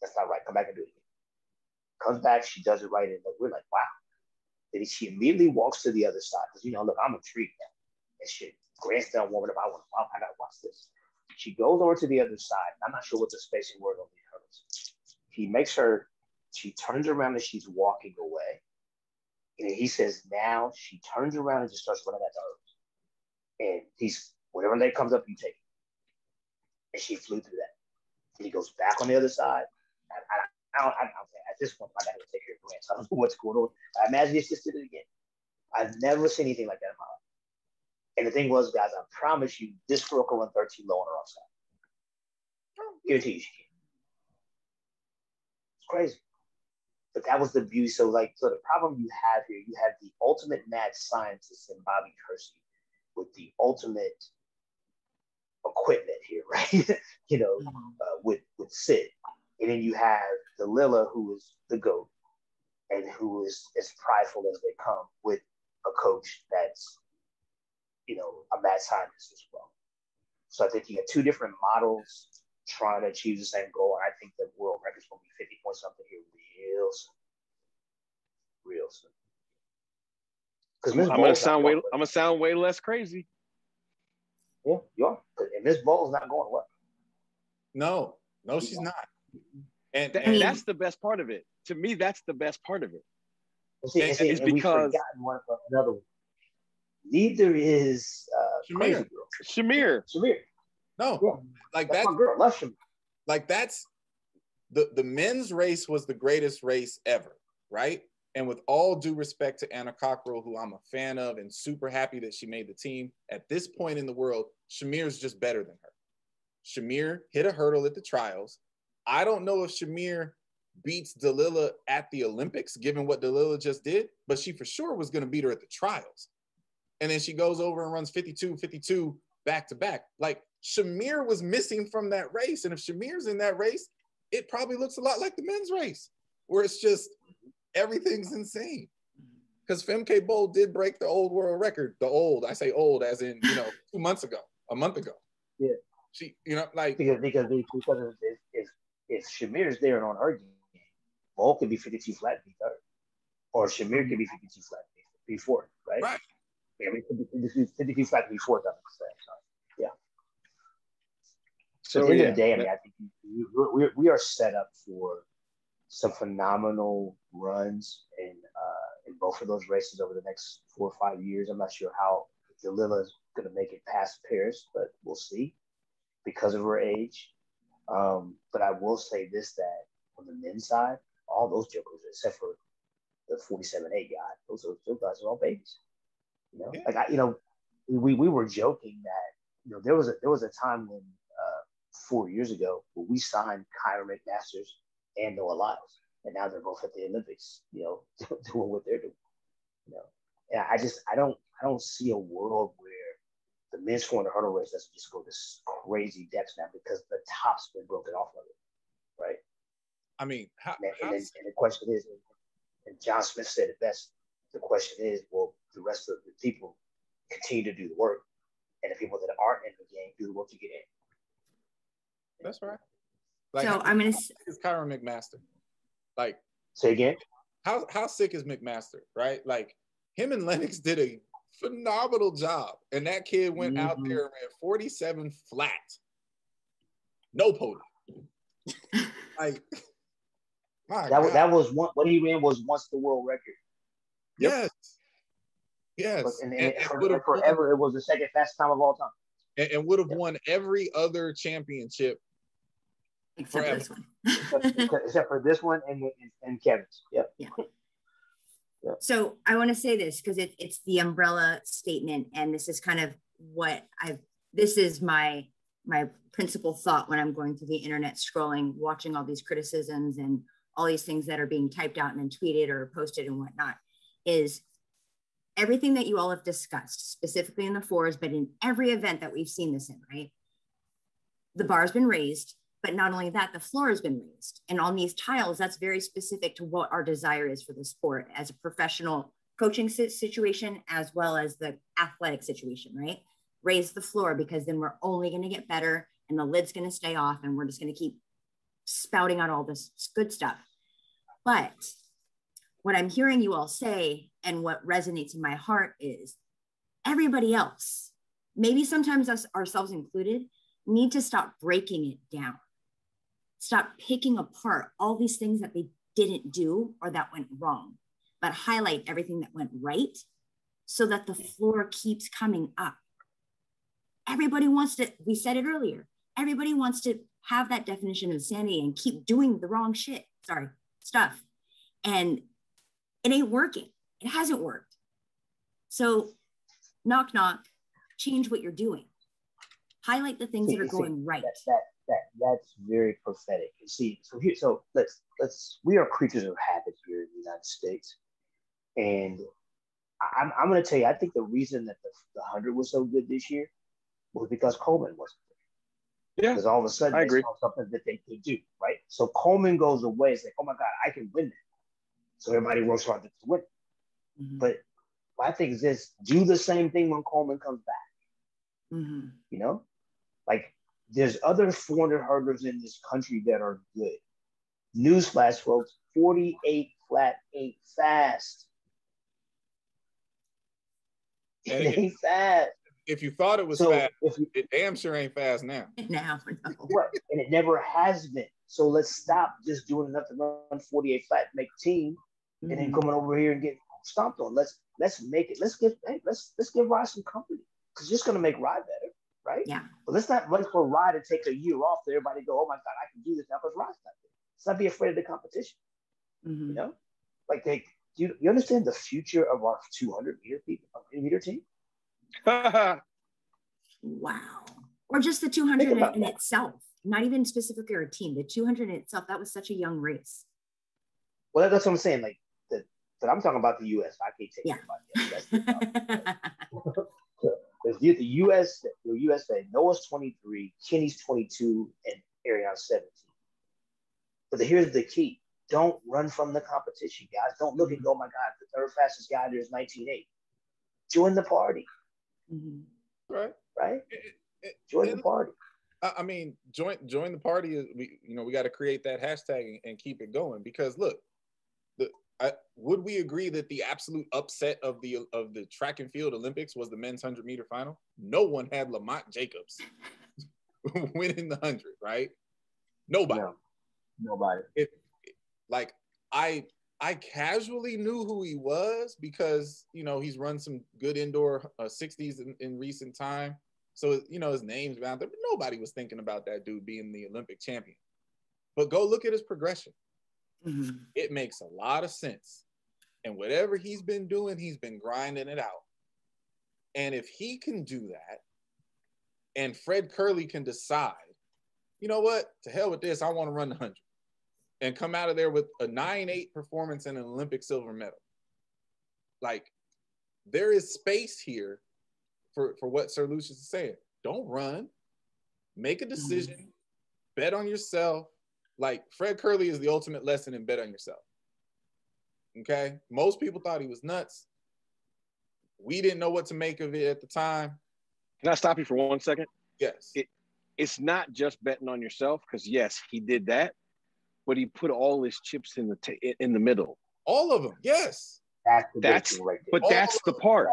that's not right. Come back and do it again. Comes back, she does it right, and we're like, wow. Then she immediately walks to the other side because you know, look, I'm intrigued now. And grandstand warming up. I want, to, I gotta watch this. She goes over to the other side. I'm not sure what the spacing word on these hurdles. He makes her. She turns around and she's walking away. And he says, now she turns around and just starts running at the hurdles. And he's whatever leg comes up, you take it. And she flew through that. And he goes back on the other side. I, I, I don't, I don't at this point, I gotta take care of Grant. So I don't know what's going on. I imagine he just did it again. I've never seen anything like that in my life. And the thing was, guys, I promise you, this girl can run 13 low on her offside. Guarantee you she can. It's crazy. But that was the beauty. So, like, so the problem you have here, you have the ultimate mad scientist in Bobby Kersee with the ultimate equipment here, [laughs] right? you know, mm-hmm. uh, with with Sid, and then you have Dalilah, who is the goat, and who is as prideful as they come with a coach that's, you know, a mad scientist as well. So I think you have two different models trying to achieve the same goal. And I think the world record's going to be 50 point something here real soon. Real soon. Because I'm gonna sound way I'm gonna sound way less crazy. Yeah, you are. And Miss Bol's not going well. No, no, she's not. And, and that's the best part of it. To me, that's the best part of it. See, and, see, it's and because one, another one. Neither is uh, Shamier. Shamier. Shamier. No, yeah. like that's, that's girl. Love Shamier. Like that's the the men's race was the greatest race ever, right? And with all due respect to Anna Cockrell, who I'm a fan of and super happy that she made the team, at this point in the world, Shamier's just better than her. Shamier hit a hurdle at the trials. I don't know if Shamier beats Dalilah at the Olympics, given what Dalilah just did, but she for sure was going to beat her at the trials. And then she goes over and runs 52, 52 back to back. Like Shamier was missing from that race. And if Shamier's in that race, it probably looks a lot like the men's race, where it's just everything's insane. Because Femke Bol did break the old world record. The old, I say old as in, you know, two months ago, a month ago. Yeah. She, you know, like because because because if, Shamier's there and on her game, Bol could be 52 flat be third. Or Shamier could be 52 flat be fourth, right? Right. I mean, 52, 52 flat be fourth, I'm saying. So, yeah. So, so at the end of the day, I mean, I think we, we, we are set up for some phenomenal runs in uh, in both of those races over the next four or five years. I'm not sure how Dalilah is going to make it past Paris, but we'll see because of her age. Um, but I will say this that on the men's side, all those jokers, except for the 47 8 guy, those, those guys are all babies. You know, yeah. like I, you know, we, we were joking that, you know, there was a, there was a time when uh, four years ago when we signed Kyron McMasters and Noah Lyles, and now they're both at the Olympics, you know, [laughs] doing what they're doing. You know, and I just, I don't, I don't see a world where the men's 400 hurdle race doesn't just go this crazy depth now because the top's been broken off of it, right? I mean, how, and, and, and, the question is, and John Smith said it best. The question is, will the rest of the people continue to do the work, and the people that aren't in the game do the work to get in? That's right. Like, so I'm gonna. Is Kyron McMaster? Like, say again. How how sick is McMaster? Right, like him and Lennox did a phenomenal job. And that kid went mm-hmm. out there and ran 47 flat. No podium. [laughs] like that, that was one what he ran was once the world record. Yes. Yes. But, and, and, and, for, forever, it was the second fastest time of all time. And, and would have yep. won every other championship except forever. this except, except, for this one and, and, and Kevin's. Yep. Yeah. So I want to say this because it, it's the umbrella statement, and this is kind of what I've. This is my my principal thought when I'm going through the internet, scrolling, watching all these criticisms and all these things that are being typed out and then tweeted or posted and whatnot. Is everything that you all have discussed, specifically in the fours, but in every event that we've seen this in, right? The bar has been raised, but not only that, the floor has been raised. And on these tiles, that's very specific to what our desire is for the sport as a professional coaching situation, as well as the athletic situation, right? Raise the floor because then we're only going to get better and the lid's going to stay off and we're just going to keep spouting out all this good stuff. But what I'm hearing you all say and what resonates in my heart is everybody else, maybe sometimes us ourselves included, need to stop breaking it down stop picking apart all these things that they didn't do or that went wrong, but highlight everything that went right so that the floor keeps coming up. Everybody wants to, we said it earlier, everybody wants to have that definition of sanity and keep doing the wrong shit, sorry, stuff. And it ain't working. It hasn't worked. So, knock, knock, change what you're doing. Highlight the things that are going right. That, that, that that's very prophetic. You see, so here, so let's let's we are creatures of habit here in the United States, and I'm I'm going to tell you, I think the reason that the, the hundred was so good this year was because Coleman wasn't there. Yeah, because all of a sudden I agree. something that they could do, right? So Coleman goes away. It's like, oh my God, I can win that. So everybody works hard to win. Mm-hmm. But my thing is this: do the same thing when Coleman comes back. Mm-hmm. You know, like there's other 400 hurdlers in this country that are good. Newsflash, folks 48 flat ain't fast. It ain't fast. If you thought it was so fast, you, it damn sure ain't fast now. [laughs] Now, no. right. And it never has been. So let's stop just doing enough to run 48 flat, make team, mm-hmm. and then mm-hmm. coming over here and getting stomped on. Let's let's make it. Let's give hey, let's let's give Rai some company because it's gonna make Rai better right? Yeah. But let's not wait for Rai to take a year off so everybody go, oh my God, I can do this now because Rai's not there. Let's not be afraid of the competition. Mm-hmm. You know? Like they you, you understand the future of our 200 meter people, meter team? [laughs] wow. Or just the 200 in, in itself, not even specifically our team. The 200 in itself, that was such a young race. Well, that's what I'm saying. Like, the, but I'm talking about the U.S. I can't take yeah. about [laughs] [laughs] Because the, the US, the USA, Noah's 23, Kenny's 22, and Erriyon's 17. But the, here's the key. Don't run from the competition, guys. Don't look and go, oh my God, the third fastest guy there is 19.8. Join the party. Mm-hmm. Right. Right? It, it, join the party. I mean, join join the party. We you know we got to create that hashtag and, and keep it going because look, I, would we agree that the absolute upset of the of the track and field Olympics was the men's hundred meter final? No one had Lamont Jacobs [laughs] winning the hundred, right? Nobody. No, nobody. It, like I I casually knew who he was because you know he's run some good indoor uh, 60s in, in, recent time. So you know his name's out there, but nobody was thinking about that dude being the Olympic champion. But go look at his progression. Mm-hmm. It makes a lot of sense. And whatever he's been doing, he's been grinding it out. And if he can do that, and Fred Kerley can decide, you know what, to hell with this, I want to run the 100 and come out of there with a 9-8 performance and an Olympic silver medal. Like there is space here for, for what Sir Lucius is saying. Don't run, make a mm-hmm. decision, bet on yourself. Like Fred Kerley is the ultimate lesson in bet on yourself. Okay. Most people thought he was nuts. We didn't know what to make of it at the time. Can I stop you for one second? Yes. It, it's not just betting on yourself because yes, he did that, but he put all his chips in the t- in the middle. All of them, yes. That's, that's right but all that's the part,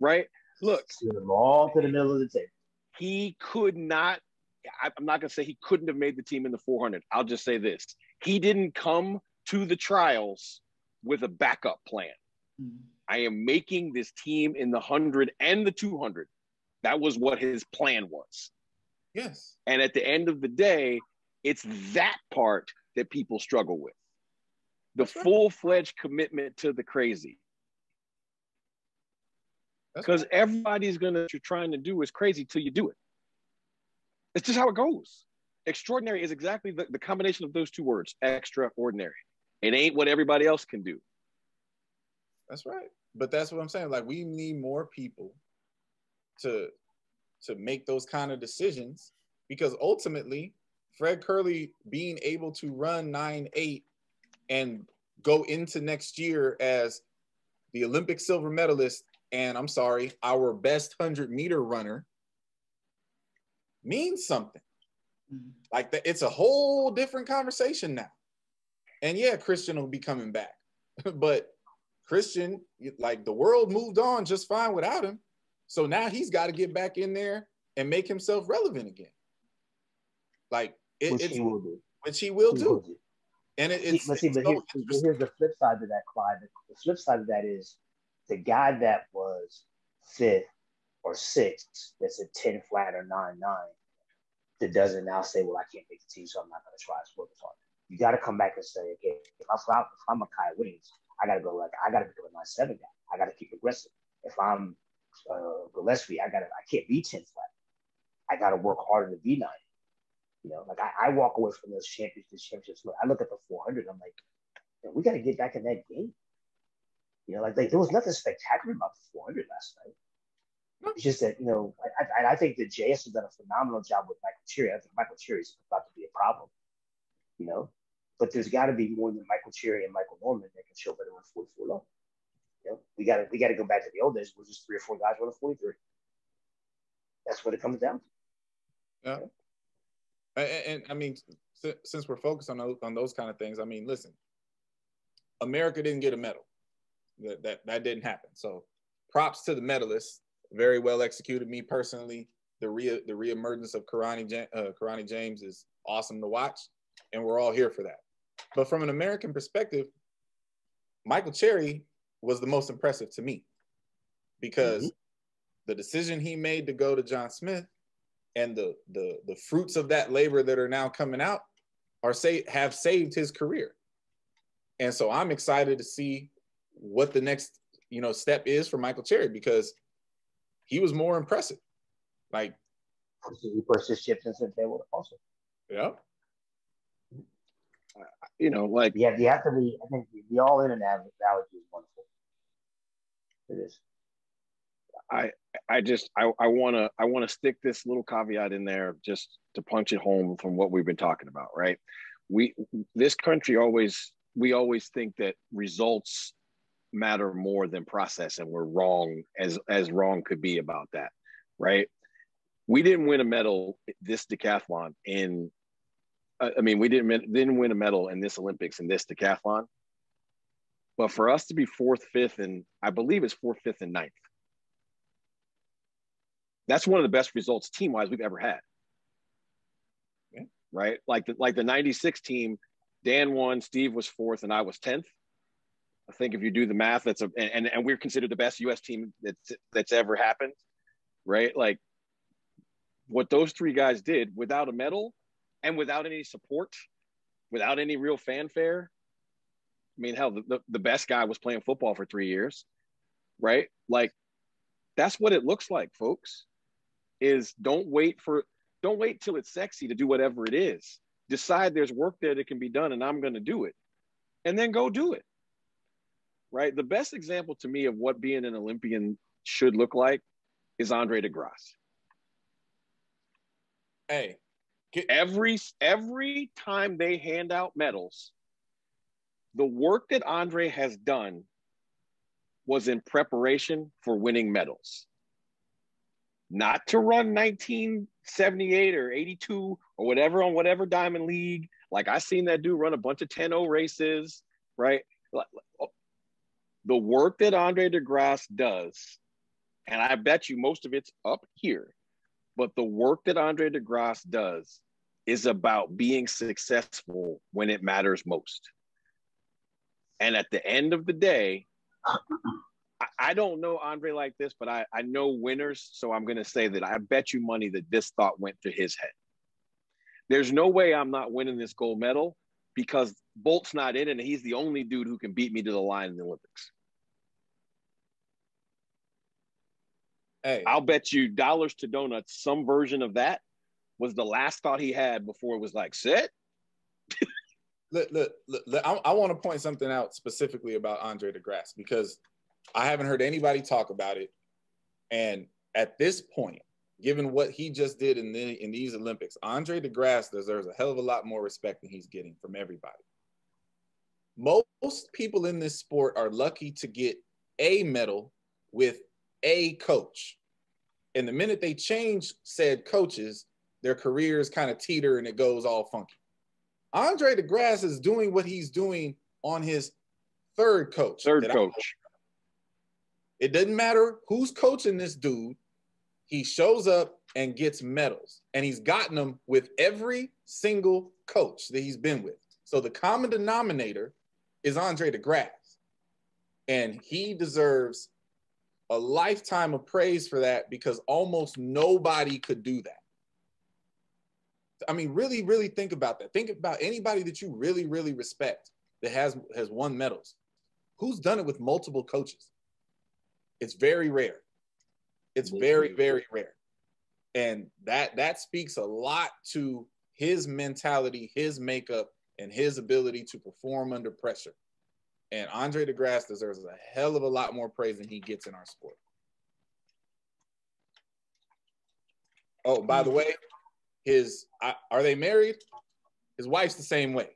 right? Look, them all to the middle of the table. He could not. I'm not gonna say he couldn't have made the team in the 400. I'll just say this: he didn't come to the trials with a backup plan. Mm-hmm. I am making this team in the 100 and the 200. That was what his plan was. Yes. And at the end of the day, it's that part that people struggle with the full fledged commitment to the crazy. Because right. everybody's gonna what you're trying to do is crazy till you do it. It's just how it goes. Extraordinary is exactly the, the combination of those two words, extraordinary. It ain't what everybody else can do. That's right. But that's what I'm saying. Like we need more people to to make those kind of decisions because ultimately Fred Kerley being able to run 9-8 and go into next year as the Olympic silver medalist and I'm sorry, our best 100 meter runner means something. Mm-hmm. Like that it's a whole different conversation now. And yeah, Christian will be coming back. [laughs] but Christian, like the world moved on just fine without him. So now he's got to get back in there and make himself relevant again. Like it, which he will do. Which he will he do. Will do. And it, it's, but see, but, so here, here's the flip side to that, Clyde. The flip side of that is the guy that was fifth or six that's a 10 flat or 9 9, that doesn't now say, well, I can't make the team, so I'm not going to try as work as hard. You got to come back and say, okay, if I'm, if I'm a Kai Williams, I got to go like, I got to become a 9 7 guy. I got to keep aggressive. If I'm uh, Gillespie, I got to, I can't be 10 flat. I got to work harder to be 9. You know, like I, I walk away from those championships, championships. Look, I look at the 400. I'm like, we got to get back in that game. You know, like, like there was nothing spectacular about the 400 last night. It's just that you know, I, I, I think that JS has done a phenomenal job with Michael Cherry. I think Michael Cherry is about to be a problem. You know, but there's got to be more than Michael Cherry and Michael Norman that can show better than 44 low. You know, we got to we got to go back to the old days. We're just three or four guys running 43. That's what it comes down to. Yeah. And, and I mean, since we're focused on those, on those kind of things, I mean, listen, America didn't get a medal. That that that didn't happen. So, props to the medalists. Very well executed. Me personally, the re the reemergence of Kirani uh, Kirani James is awesome to watch, and we're all here for that. But from an American perspective, Michael Cherry was the most impressive to me because mm-hmm. the decision he made to go to John Smith and the the the fruits of that labor that are now coming out are say have saved his career. And so I'm excited to see what the next you know step is for Michael Cherry because he was more impressive. Like he pushed his chips into the table also. Yeah. Uh, you know, like yeah, you have to be. I think the all in analogy is wonderful. It is. I I just I I want to I want to stick this little caveat in there just to punch it home from what we've been talking about, right? We this country always we always think that results matter more than process and we're wrong as as wrong could be about that, right? We didn't win a medal this decathlon in I mean, we didn't didn't win a medal in this Olympics in this decathlon. But for us to be fourth, fifth, and I believe it's fourth, fifth, and ninth that's one of the best results team wise we've ever had. yeah. Right? Like the like the 96 team, Dan won, Steve was fourth, and I was 10th. I think if you do the math, that's a and and we're considered the best U.S. team that's that's ever happened, right? Like what those three guys did without a medal and without any support, without any real fanfare. I mean, hell, the, the best guy was playing football for three years, right? Like that's what it looks like, folks. Is don't wait for don't wait till it's sexy to do whatever it is. Decide there's work there that can be done, and I'm going to do it, and then go do it. Right. The best example to me of what being an Olympian should look like is Andre DeGrasse. Hey, get- every every time they hand out medals, the work that Andre has done was in preparation for winning medals. Not to run 1978 or 82 or whatever on whatever Diamond League. Like I seen that dude run a bunch of 10-0 races, right? The work that Andre DeGrasse does, and I bet you most of it's up here, but the work that Andre DeGrasse does is about being successful when it matters most. And at the end of the day, I don't know Andre like this, but I, I know winners. So I'm going to say that I bet you money that this thought went to his head. There's no way I'm not winning this gold medal because Bolt's not in it and he's the only dude who can beat me to the line in the Olympics. Hey. I'll bet you dollars to donuts some version of that was the last thought he had before it was like, set. [laughs] look, look, look, look I, I want to point something out specifically about Andre DeGrasse because I haven't heard anybody talk about it. And at this point, given what he just did in the in these Olympics, Andre DeGrasse deserves a hell of a lot more respect than he's getting from everybody. Most people in this sport are lucky to get a medal with a coach. And the minute they change said coaches, their careers kind of teeter and it goes all funky. Andre DeGrasse is doing what he's doing on his third coach. Third coach. It doesn't matter who's coaching this dude. He shows up and gets medals, and he's gotten them with every single coach that he's been with. So the common denominator is Andre DeGrasse, and he deserves a lifetime of praise for that because almost nobody could do that. I mean, really, really think about that. Think about anybody that you really, really respect that has has won medals. Who's done it with multiple coaches? It's very rare. It's very, very rare. And that that speaks a lot to his mentality, his makeup, and his ability to perform under pressure. And Andre DeGrasse deserves a hell of a lot more praise than he gets in our sport. Oh, by the hmm. way, his are they married? His wife's the same way.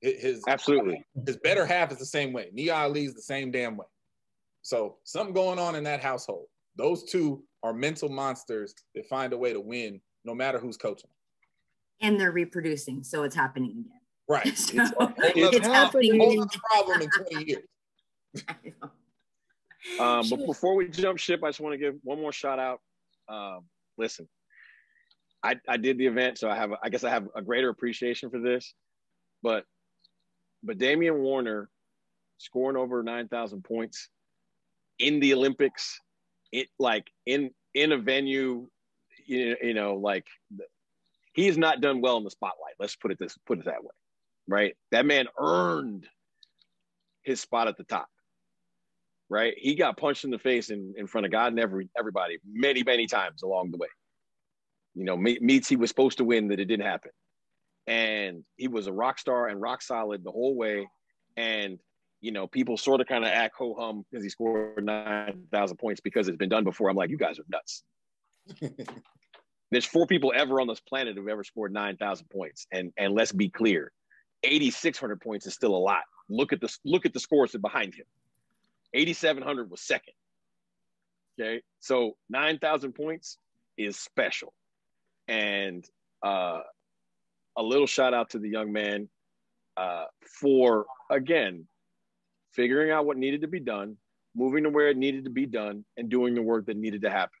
His absolutely his better half is the same way. Nia Ali's the same damn way. So something going on in that household. Those two are mental monsters that find a way to win no matter who's coaching. And they're reproducing, so it's happening again. Right. [laughs] So [laughs] it's, it's happening. Whole problem in 20 years. [laughs] um, but before we jump ship, I just want to give one more shout out. Um, listen, I, I did the event, so I have I guess I have a greater appreciation for this. But but Damian Warner scoring over nine thousand points in the Olympics, it like in in a venue, you, you know, like he's not done well in the spotlight. Let's put it this put it that way, right? That man earned his spot at the top, right? He got punched in the face in, in front of God and every everybody many many times along the way. You know, meets he was supposed to win that it didn't happen, and he was a rock star and rock solid the whole way, and you know, people sort of kind of act ho hum because he scored 9,000 points because it's been done before. I'm like, you guys are nuts. [laughs] There's four people ever on this planet who've ever scored 9,000 points. And, and let's be clear, 8,600 points is still a lot. Look at the, look at the scores behind him. 8,700 was second. Okay. So 9,000 points is special. And uh, a little shout out to the young man uh, for, again, figuring out what needed to be done, moving to where it needed to be done, and doing the work that needed to happen.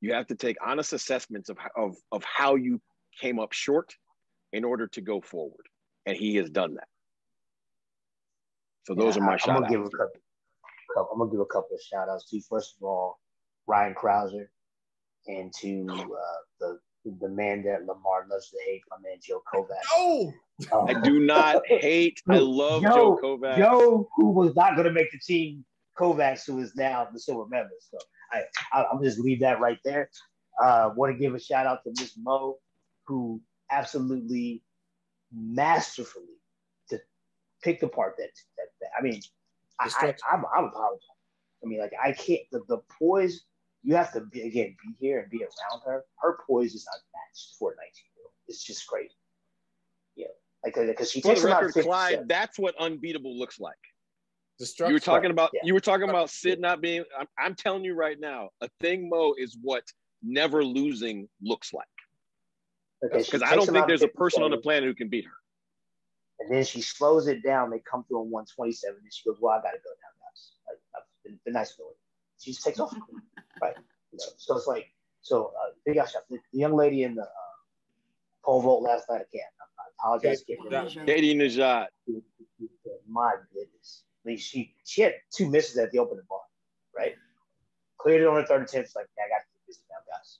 You have to take honest assessments of, of, of how you came up short in order to go forward. And he has done that. So those Yeah, are my I- shout I'm gonna outs. give a couple, couple. I'm gonna give a couple of shout outs to first of all Ryan Crouser and to uh, the the man that Lamar loves to hate, my man Joe Kovacs. Oh, Um, I do not [laughs] hate. I love Joe Kovacs. Joe, who was not going to make the team, Kovacs, who is now the silver member. So I, I, I'll just leave that right there. Uh, want to give a shout out to Miss Mo, who absolutely masterfully to pick apart that. that, that I mean, I, I, Destruction. I'm, I'm apologizing. I mean, like I can't. The, the poise you have to be again be here and be around her. Her poise is unmatched for a 19 year old. It's just crazy. Yeah, like because she For takes the record, 50 Clyde, that's what unbeatable looks like. You were talking about yeah. you were talking about Sid not being. I'm, I'm telling you right now, a thing Mo is what never losing looks like. Okay, Because I don't think there's a person on the planet who can beat her. And then she slows it down. They come through on 127, and she goes, "Well, I gotta go now, guys. Like, I've been, been nice doing it." She just takes off, [laughs] right? You know, so it's like, so uh, big out. The, the young lady in the uh, pole vault last night again. I, I apologize. Okay. Getting it. Katie Nageotte. My goodness, I mean, she she had two misses at the opening bar, right? Cleared it on her third attempt. It's like, yeah, I got to get this now, guys.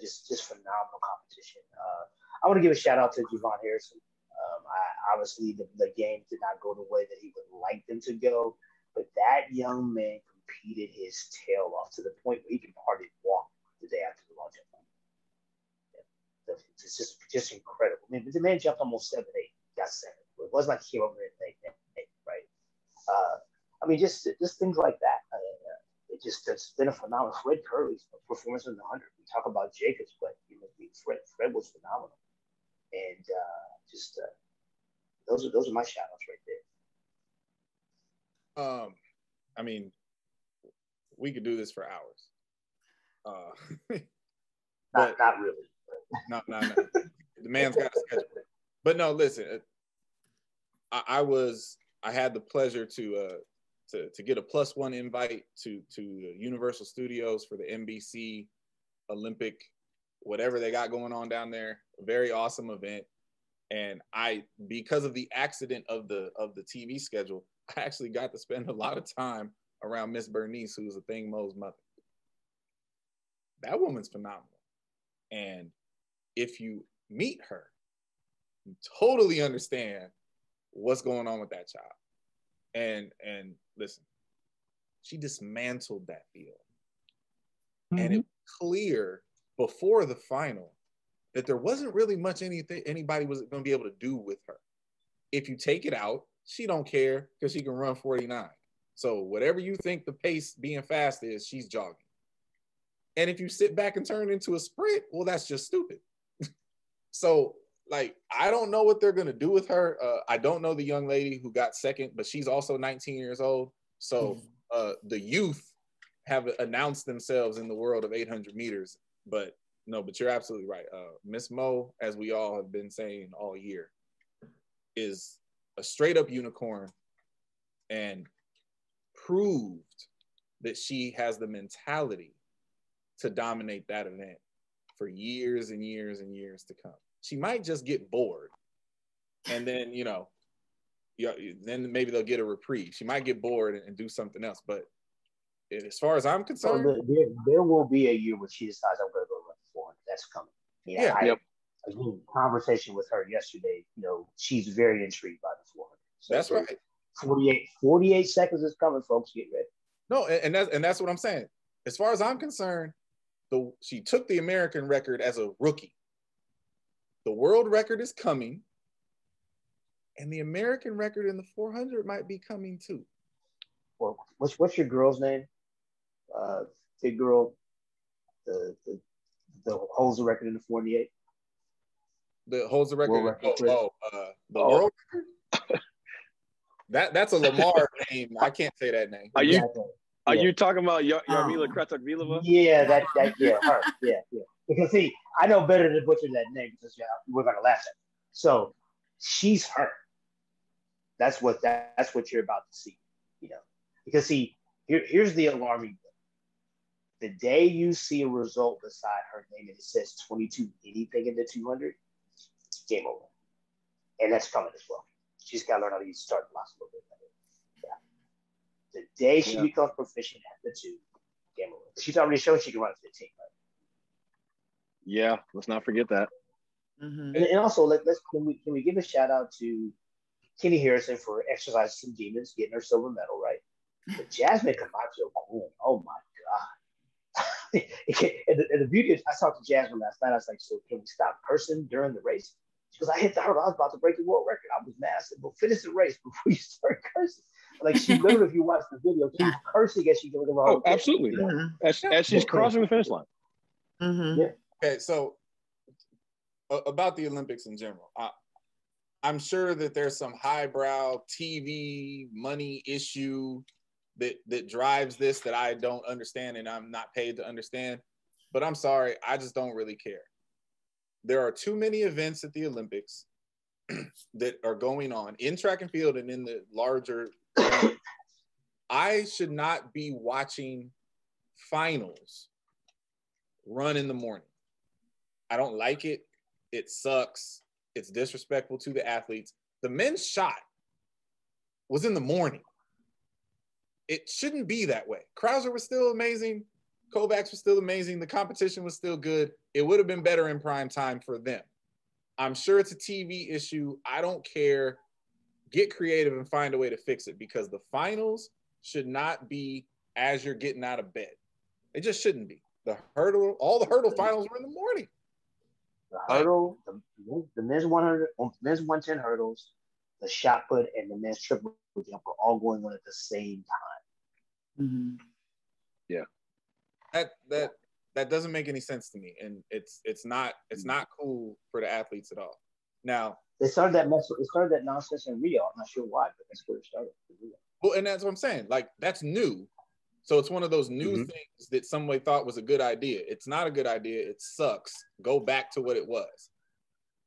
Just just phenomenal competition. Uh, I want to give a shout out to JuVaughn Harrison. Um, I, obviously, the, the game did not go the way that he would like them to go, but that young man competed his tail off to the point where he can hardly walk the day after the jump. Yeah. It's just just incredible. I mean, the man jumped almost seven eight, got seven. It wasn't like he came over and right? Uh, I mean, just just things like that. Uh, it just it's been a phenomenal. Fred Kerley's performance in the hundred. Talk about Jacobs, but you know, Fred Fred was phenomenal, and uh, just uh, those are those are my shout outs right there. Um, I mean, we could do this for hours. Uh, [laughs] Not But- not really. no, no, no. the man's got a schedule. But no, listen. uh, I, I was I had the pleasure to uh to to get a plus one invite to to Universal Studios for the NBC Olympic whatever they got going on down there. Very awesome event. And I because of the accident of the of the TV schedule, [laughs] I actually got to spend a lot of time around Miss Bernice, who's Athing Mu's mother. That woman's phenomenal. And if you meet her, you totally understand what's going on with that child. And and listen, she dismantled that field. And it was clear before the final that there wasn't really much anything anybody was going to be able to do with her. If you take it out, she don't care because she can run 49. So whatever you think the pace being fast is, she's jogging. And if you sit back and turn into a sprint, well, that's just stupid. [laughs] so like I don't know what they're gonna do with her. Uh, I don't know the young lady who got second, but she's also 19 years old. So uh, the youth have announced themselves in the world of 800 meters. But no, but you're absolutely right. Uh, Miss Mo, as we all have been saying all year, is a straight up unicorn and proved that she has the mentality to dominate that event for years and years and years to come. She might just get bored, and then you know, yeah, then maybe they'll get a reprieve. She might get bored and, and do something else. But as far as I'm So concerned, there, there, there will be a year where she decides I'm going to go run 400. That's coming. Yeah. Yeah. I, Yep. Again, conversation with her yesterday. You know, she's very intrigued by the 400. So that's right. 48, 48 seconds is coming, folks. Get ready. No, and, and that's and that's what I'm saying. As far as I'm concerned, the she took the American record as a rookie. The world record is coming, and the American record in the 400 might be coming too. Well, what's what's your girl's name? Uh, the girl, the the, the holds the record in the 48. The holds the record. Record, oh, oh, uh, the Oh. world record. [laughs] that that's a Lamar [laughs] name. I can't say that name. Are you Exactly. are you talking about Yar- Jarmila Oh. Kratochvílová? Yeah, that that yeah, her. Yeah, yeah. Because see, I know better than butcher that name because yeah, we're gonna laugh at. It. So she's her. That's what that, that's what you're about to see. You know, because see, here, here's the alarming thing. The day you see a result beside her name and it says 22 anything in the 200, game over. And that's coming as well. She's got to learn how to use start blocks a little bit better. Yeah. The day she Yeah. becomes proficient at the two, game over. She's already shown she can run 15. Right? Yeah, let's not forget that. Mhm. And, and also, let, let's can we can we give a shout out to Keni Harrison for exercising some demons, getting her silver medal, right? But Jasmine Camacho Quinn, oh my god! [laughs] and, the, and the beauty is, I talked to Jasmine last night. I was like, "So can we stop cursing during the race?" Because "I hit the hurdle. I was about to break the world record. I was mad. I said, "But finish the race before you [laughs] start cursing." Like she literally, if you watch the video, she's cursing as she goes around. Oh, absolutely. Mhm. As, as she's crossing the finish line. Mhm. Yeah. Okay, so uh, about the Olympics in general, I, I'm sure that there's some highbrow TV money issue that that drives this that I don't understand and I'm not paid to understand. But I'm sorry, I just don't really care. There are too many events at the Olympics [clears throat] that are going on in track and field and in the larger. [coughs] I should not be watching finals run in the morning. I don't like it. It sucks. It's disrespectful to the athletes. The men's shot was in the morning. It shouldn't be that way. Crouser was still amazing. Kovacs was still amazing. The competition was still good. It would have been better in prime time for them. I'm sure it's a TV issue. I don't care. Get creative and find a way to fix it because the finals should not be as you're getting out of bed. It just shouldn't be. The hurdle, all the hurdle finals were in the morning. The hurdle, the, the men's 100, um, men's 110 hurdles, the shot put, and the men's triple jump are all going on at the same time. Mhm. Yeah. That that that doesn't make any sense to me, and it's it's not it's not cool for the athletes at all. Now, They started that mess. They started that nonsense in Rio. I'm not sure why, but that's where it started. well, and that's what I'm saying. Like that's new, so it's one of those new Mhm. things that somebody thought was a good idea. It's not a good idea. It sucks. Go back to what it was.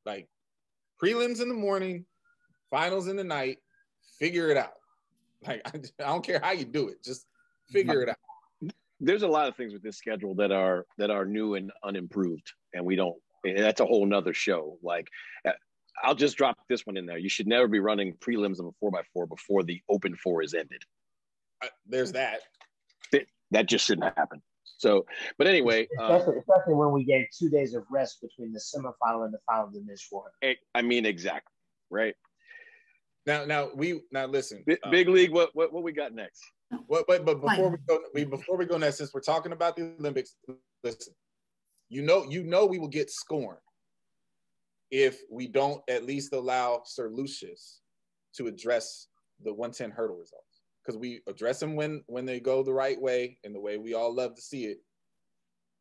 Like prelims in the morning, finals in the night. Figure it out. Like [laughs] I, I don't care how you do it, just figure it out. There's a lot of things with this schedule that are that are new and unimproved, and we don't. and That's a whole nother show. Like, uh, I'll just drop this one in there. You should never be running prelims of a four x four before the open four is ended. I- There's that. That just shouldn't happen. So, but anyway, uh, Especially, especially when we gave two days of rest between the semifinal and the final of the men's 400. eh, I mean, exactly right. Now, now we now listen. Big, uh, big league. What what what we got next? What, but but before Fine. we go, we before we go next, since we're talking about the Olympics, listen, you know, you know, we will get scorned if we don't at least allow Sir Lucius to address the 110 hurdle results because we address them when when they go the right way and the way we all love to see it.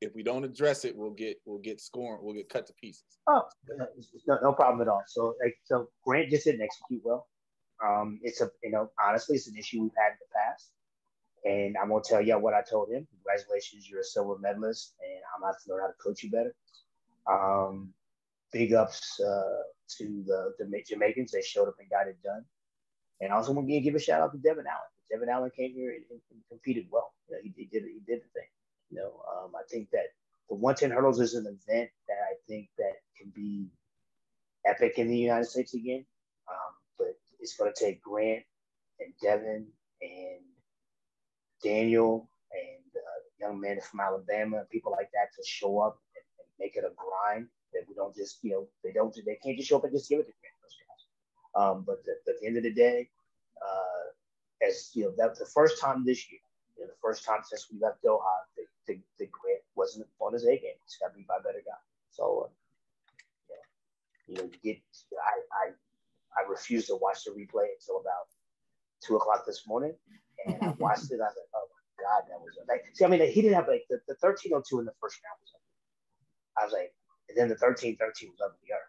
If we don't address it, we'll get we'll get scorned. We'll get cut to pieces. Oh, it's- it's no, no problem at all. So, like, so Grant just didn't execute well. Um, it's a, you know, honestly, it's an issue we've had in the past. And I'm gonna tell y'all what I told him. Congratulations, you're a silver medalist, and I'm gonna have to learn how to coach you better. Um, big ups uh, to the, the Jamaicans. They showed up and got it done. And I also want to give a shout out to Devin Allen. Devin Allen came here and, and, and competed well. You know, he, he did he did the thing. You know, um, I think that the 110 hurdles is an event that I think that can be epic in the United States again. Um, but it's going to take Grant and Devin and Daniel and uh, young men from Alabama and people like that to show up and, and make it a grind. That we don't just, you know, they don't, they can't just show up and just give it to. Those guys. Um, but the, at the end of the day, uh, as you know, that the first time this year, you know, the first time since we left Doha, the, the, the Grant wasn't on his A game. He's got to be by better guy. So, uh, you know, get, I, I, I to watch the replay until about two o'clock this morning, and I watched it. I was like, oh my god, that was like. See, I mean, he didn't have like the, the thirteen oh two in the first round was ugly. I was like, and then the thirteen thirteen was uglier,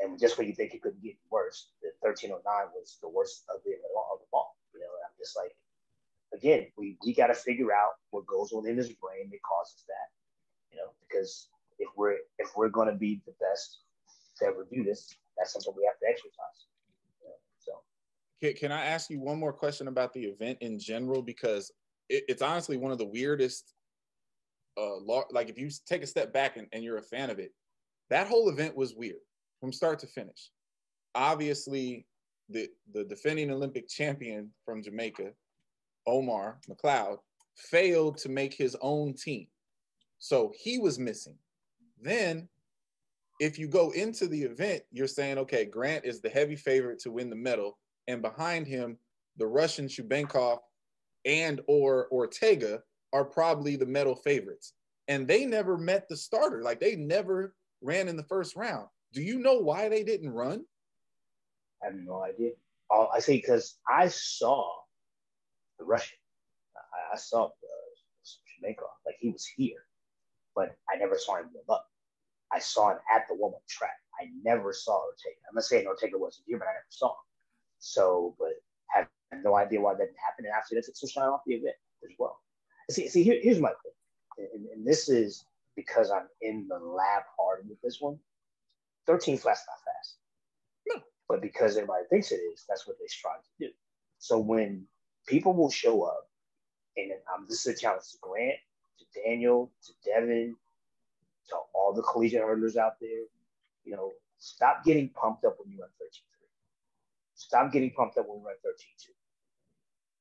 and just when you think it couldn't get worse, the thirteen oh nine was the worst ugly of the of the ball. You know, and I'm just like, again, we we got to figure out what goes on in his brain that causes that. You know, because if we're if we're going to be the best to ever do this, that's something we have to exercise. Can, can I ask you one more question about the event in general? Because it, it's honestly one of the weirdest. Uh, like if you take a step back and, and you're a fan of it, that whole event was weird from start to finish. Obviously, the the defending Olympic champion from Jamaica Omar McLeod, failed to make his own team. So he was missing. Then, if you go into the event, you're saying, okay, Grant is the heavy favorite to win the medal. And behind him, the Russian Shubenkov and or Ortega are probably the medal favorites. And they never met the starter. Like they never ran in the first round. Do you know why they didn't run? I have no idea. Uh, I say because I saw the Russian. I, I saw uh, like he was here, but I never saw him warm up. I saw him at the up track. I never saw Ortega. I'm not saying Ortega wasn't here, but I never saw him. So, but have no idea why that didn't happen. And after that, it's a shine off the event as well. See, see, here, here's my thing, and, and, this is because I'm in the lab hard with this one. 13 flats not fast, no. but because everybody thinks it is, that's what they strive to do. So when people will show up, and um, this is a challenge to Grant, to Daniel, to Devin, to all the collegiate hurdlers out there. You know, stop getting pumped up when you're run 13 3. Stop getting pumped up when we run 13 2.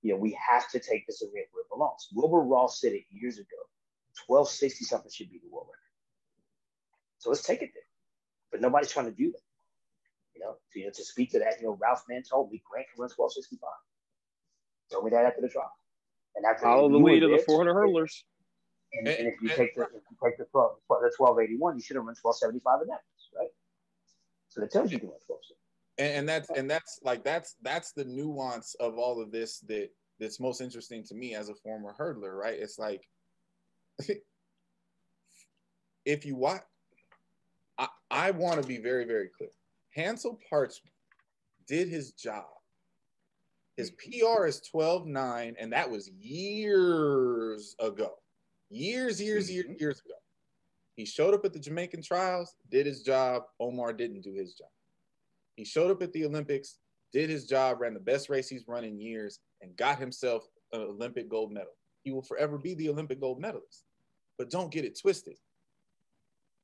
You know, we have to take this event where it belongs. Wilbur Ross said it years ago 1260 something should be the world record. So let's take it there. But nobody's trying to do that. You know, to, you know, to speak to that, you know, Ralph Mann told me Grant can run 1265. Told me that after the trial. And after follow the lead of the 400 hurdlers. And, and, if you take the if you take the 12, the 1281, you should have run 1275 in that, right? So that tells you you can run 12. And, and that's and that's like that's that's the nuance of all of this that that's most interesting to me as a former hurdler, right? It's like [laughs] if you watch, I, I want to be very, very clear. Hansle Parchment did his job. His PR is 12.9, and that was years ago. Years, years, years, mm-hmm. years ago. He showed up at the Jamaican trials, did his job. Omar didn't do his job. He showed up at the Olympics, did his job, ran the best race he's run in years, and got himself an Olympic gold medal. He will forever be the Olympic gold medalist. But don't get it twisted.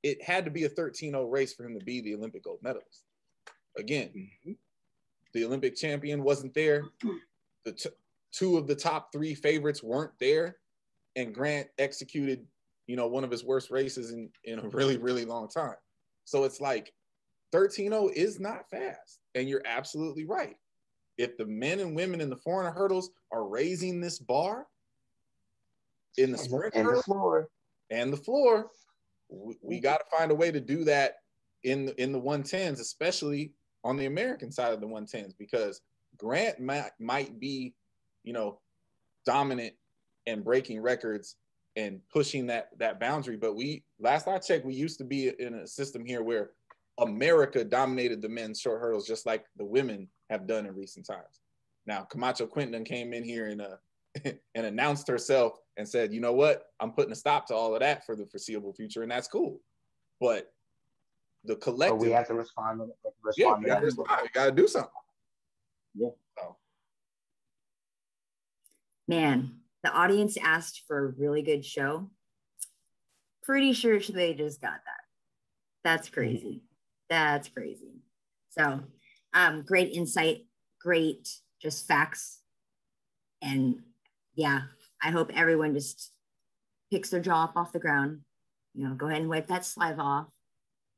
It had to be a 13 0 race for him to be the Olympic gold medalist. Again, mm-hmm. the Olympic champion wasn't there. The t- two of the top three favorites weren't there. And Grant executed, you know, one of his worst races in, in a really, really long time. So it's like 13 is not fast. And you're absolutely right. If the men and women in the 400 hurdles are raising this bar in the sprint and hurdle, the floor, and the floor. We, we got to find a way to do that in the, in the 110s, especially on the American side of the 110s, because Grant might, might be, you know, dominant and breaking records and pushing that that boundary. But we last I checked, we used to be in a system here where America dominated the men's short hurdles just like the women have done in recent times. Now Camacho Quinton came in here and uh, [laughs] and announced herself and said, you know what, I'm putting a stop to all of that for the foreseeable future, and that's cool. But the collective, but we have to respond. respond yeah, to We got to do something. Yeah. So. Man, the audience asked for a really good show. Pretty sure they just got that. That's crazy. That's crazy. So, um, great insight, great just facts, and yeah, I hope everyone just picks their jaw up off the ground. You know, go ahead and wipe that saliva off.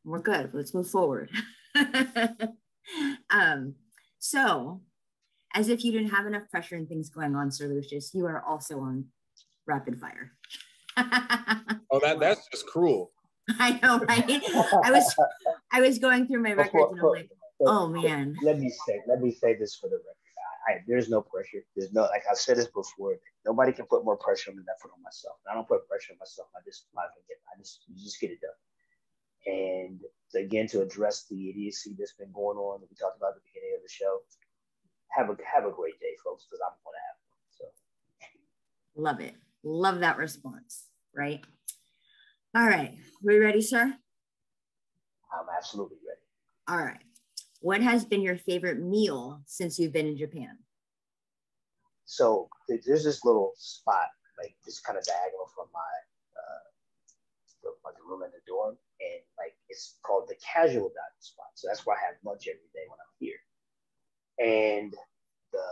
We're good. Let's move forward. [laughs] um, so, as if you didn't have enough pressure and things going on, Sir Lucius, you are also on rapid fire. [laughs] oh, that that's just cruel. [laughs] I know, right? I was [laughs] I was going through my records and I'm like, oh man. Let me say, let me say this for the record. I, there's no pressure. There's no like I've said this before. Nobody can put more pressure on me than I put on myself. I don't put pressure on myself. I just I get I just you just get it done. And again, to address the idiocy that's been going on that we talked about at the beginning of the show, have a have a great day, folks, because I'm going to have one. So love it. Love that response. Right. All right. We ready, sir? I'm absolutely ready. All right. What has been your favorite meal since you've been in Japan? So there's this little spot, like this kind of diagonal from my uh, like the room in the dorm, and like it's called the casual dining spot. So that's where I have lunch every day when I'm here. And the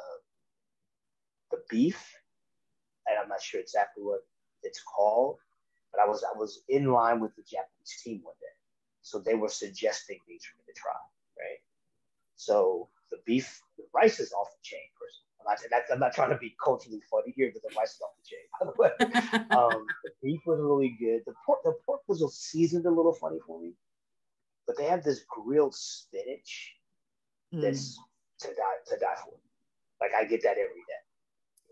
the beef and I'm not sure exactly what it's called, but I was I was in line with the Japanese team one day, so they were suggesting these for me to try, right? So the beef, the rice is off the chain. Personally, I'm not, that's, I'm not trying to be culturally funny here, but the rice is off the chain. By the way, [laughs] um, the beef was really good. The pork, the pork was seasoned a little funny for me, but they have this grilled spinach Mm. that's to die to die for. Like I get that every day.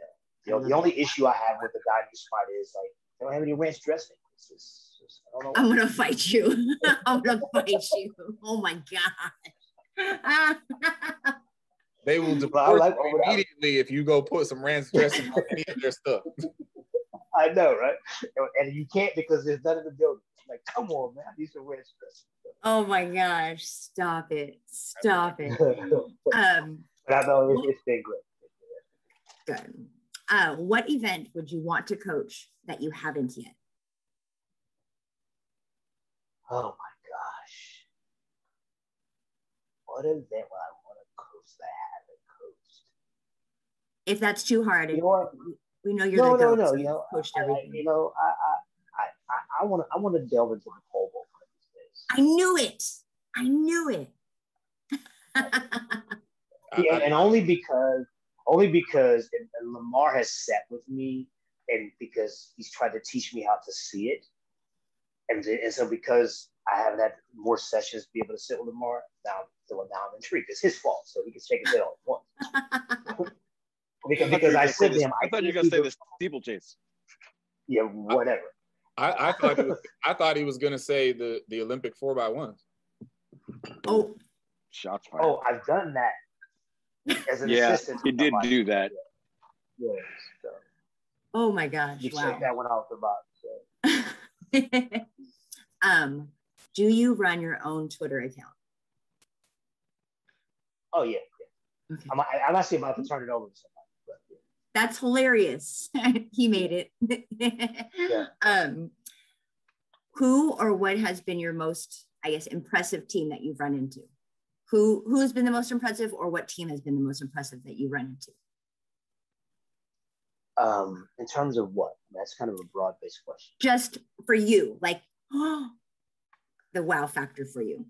I You know, the only issue I have with the Dynasty spot is like they don't have any ranch dressing. It's just, it's- I don't know. I'm gonna fight you. [laughs] I'm gonna fight you. Oh my god. [laughs] They will I deport like- you immediately if you go put some ranch dressing on any of their stuff. [laughs] I know, right? And- And you can't because there's none in the building. Like, come on, man, these are ranch dressing. oh my gosh. Stop it. Stop it. Um, but I know it's, it's been great. good. Uh, what event would you want to coach that you haven't yet? Oh my gosh. What event would I want to coach that I haven't coached? If that's too hard, You know we know you're No, the no, no. You know, coached I, I, you know, I, I, I, I want to, I want to delve into the pole vault one of these days. I knew it. I knew it. [laughs] Yeah, and only because only because and, and Lamar has sat with me, and because he's tried to teach me how to see it, and, and so because I haven't had more sessions to be able to sit with Lamar, now so now I'm intrigued. It's his fault, so he can shake his head all at once. because because I said to him, I thought you were gonna say do the steeplechase. Yeah, whatever. I, I thought he was, I thought he was gonna say the the Olympic four by one. oh, Shots fired. Oh, I've done that as an yeah, assistant. he did somebody. do that. Yes, so oh my gosh. you Wow. check that one off the box. So. [laughs] um, do you run your own Twitter account? Oh yeah, Okay. I'm, I, I'm actually about to turn it over to somebody. But, yeah. That's hilarious. [laughs] he made it. yeah. [laughs] Um, who or what has been your most, I guess, impressive team that you've run into? Who who has been the most impressive, or what team has been the most impressive that you run into? Um, in terms of what? That's kind of a broad-based question. Just for you, like [gasps] the wow factor for you.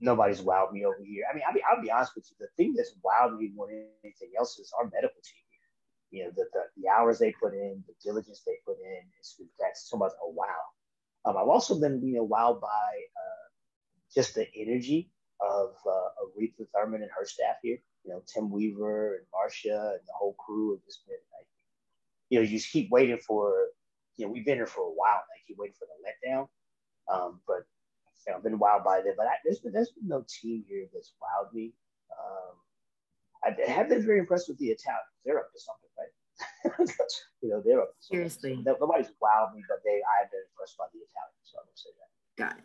Nobody's wowed me over here. I mean, I'll be, I'll be honest with you. The thing that's wowed me more than anything else is our medical team here. You know, the, the, the hours they put in, the diligence they put in. It's, that's so much a wow. Um, I've also been, you know, wowed by uh, just the energy of, uh, of Retha Thurman and her staff here. You know, Tim Weaver and Marcia and the whole crew have just been like, you know, you just keep waiting for, you know, we've been here for a while. Like, keep waiting for the letdown. Um, but you know, I've been wowed by them, but I, there's been there's been no team here that's wowed me. Um, I have been very impressed with the Italians. They're up to something, right? [laughs] you know, they're up to something. Seriously. So nobody's wowed me, but they I have been impressed by the Italians. So I'm gonna say that. Got it.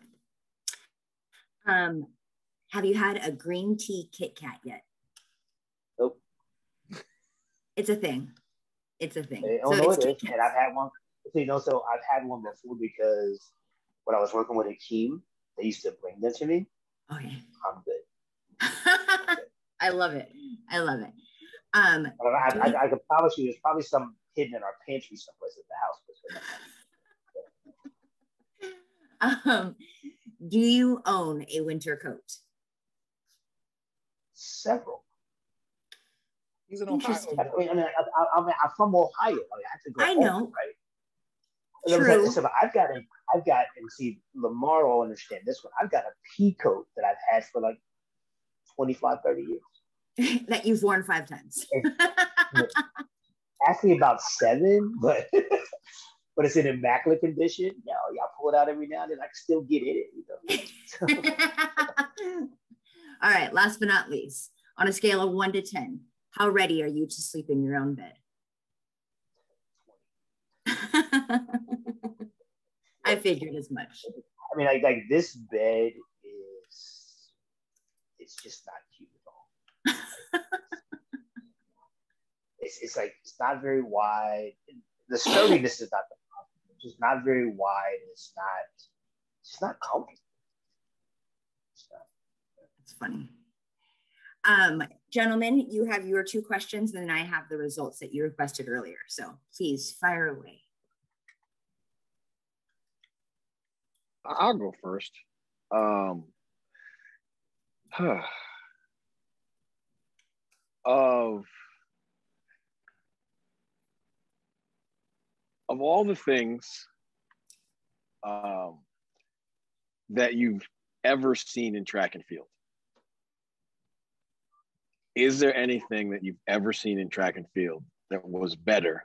Um, have you had a green tea Kit Kat yet? Nope. It's a thing. It's a thing. So don't know it's it is, and I've had one. So, you know, so I've had one before because when I was working with Akeem, they used to bring them to me. Okay. I'm good. [laughs] I love it. I love it. Um, But I, I, I can promise you, there's probably some hidden in our pantry someplace at the house. [laughs] um, do you own a winter coat? Several. He's an Ohio. I mean, I mean, I, I, I mean I'm from Ohio. I, mean, I have to go. I home, know. right? I was True. like, so I've got a, I've got, and see, Lamar will understand this one. I've got a pea coat that I've had for like 25, 30 years. that you've worn five times. Actually, about seven, but but it's in immaculate condition. Know, y'all pull it out every now and then. I can still get in it. You know? [laughs] All right, last but not least, on a scale of one to 10, how ready are you to sleep in your own bed? [laughs] I figured as much. I mean, like, like this bed is, it's just not cute at all. [laughs] it's, it's like it's not very wide. The sturdiness is not the just not very wide. It's not. It's not comfortable. It's not. It's funny. Um, gentlemen, you have your two questions, and then I have the results that you requested earlier. So please fire away. I'll go first. Um, of of all the things um, that you've ever seen in track and field, is there anything that you've ever seen in track and field that was better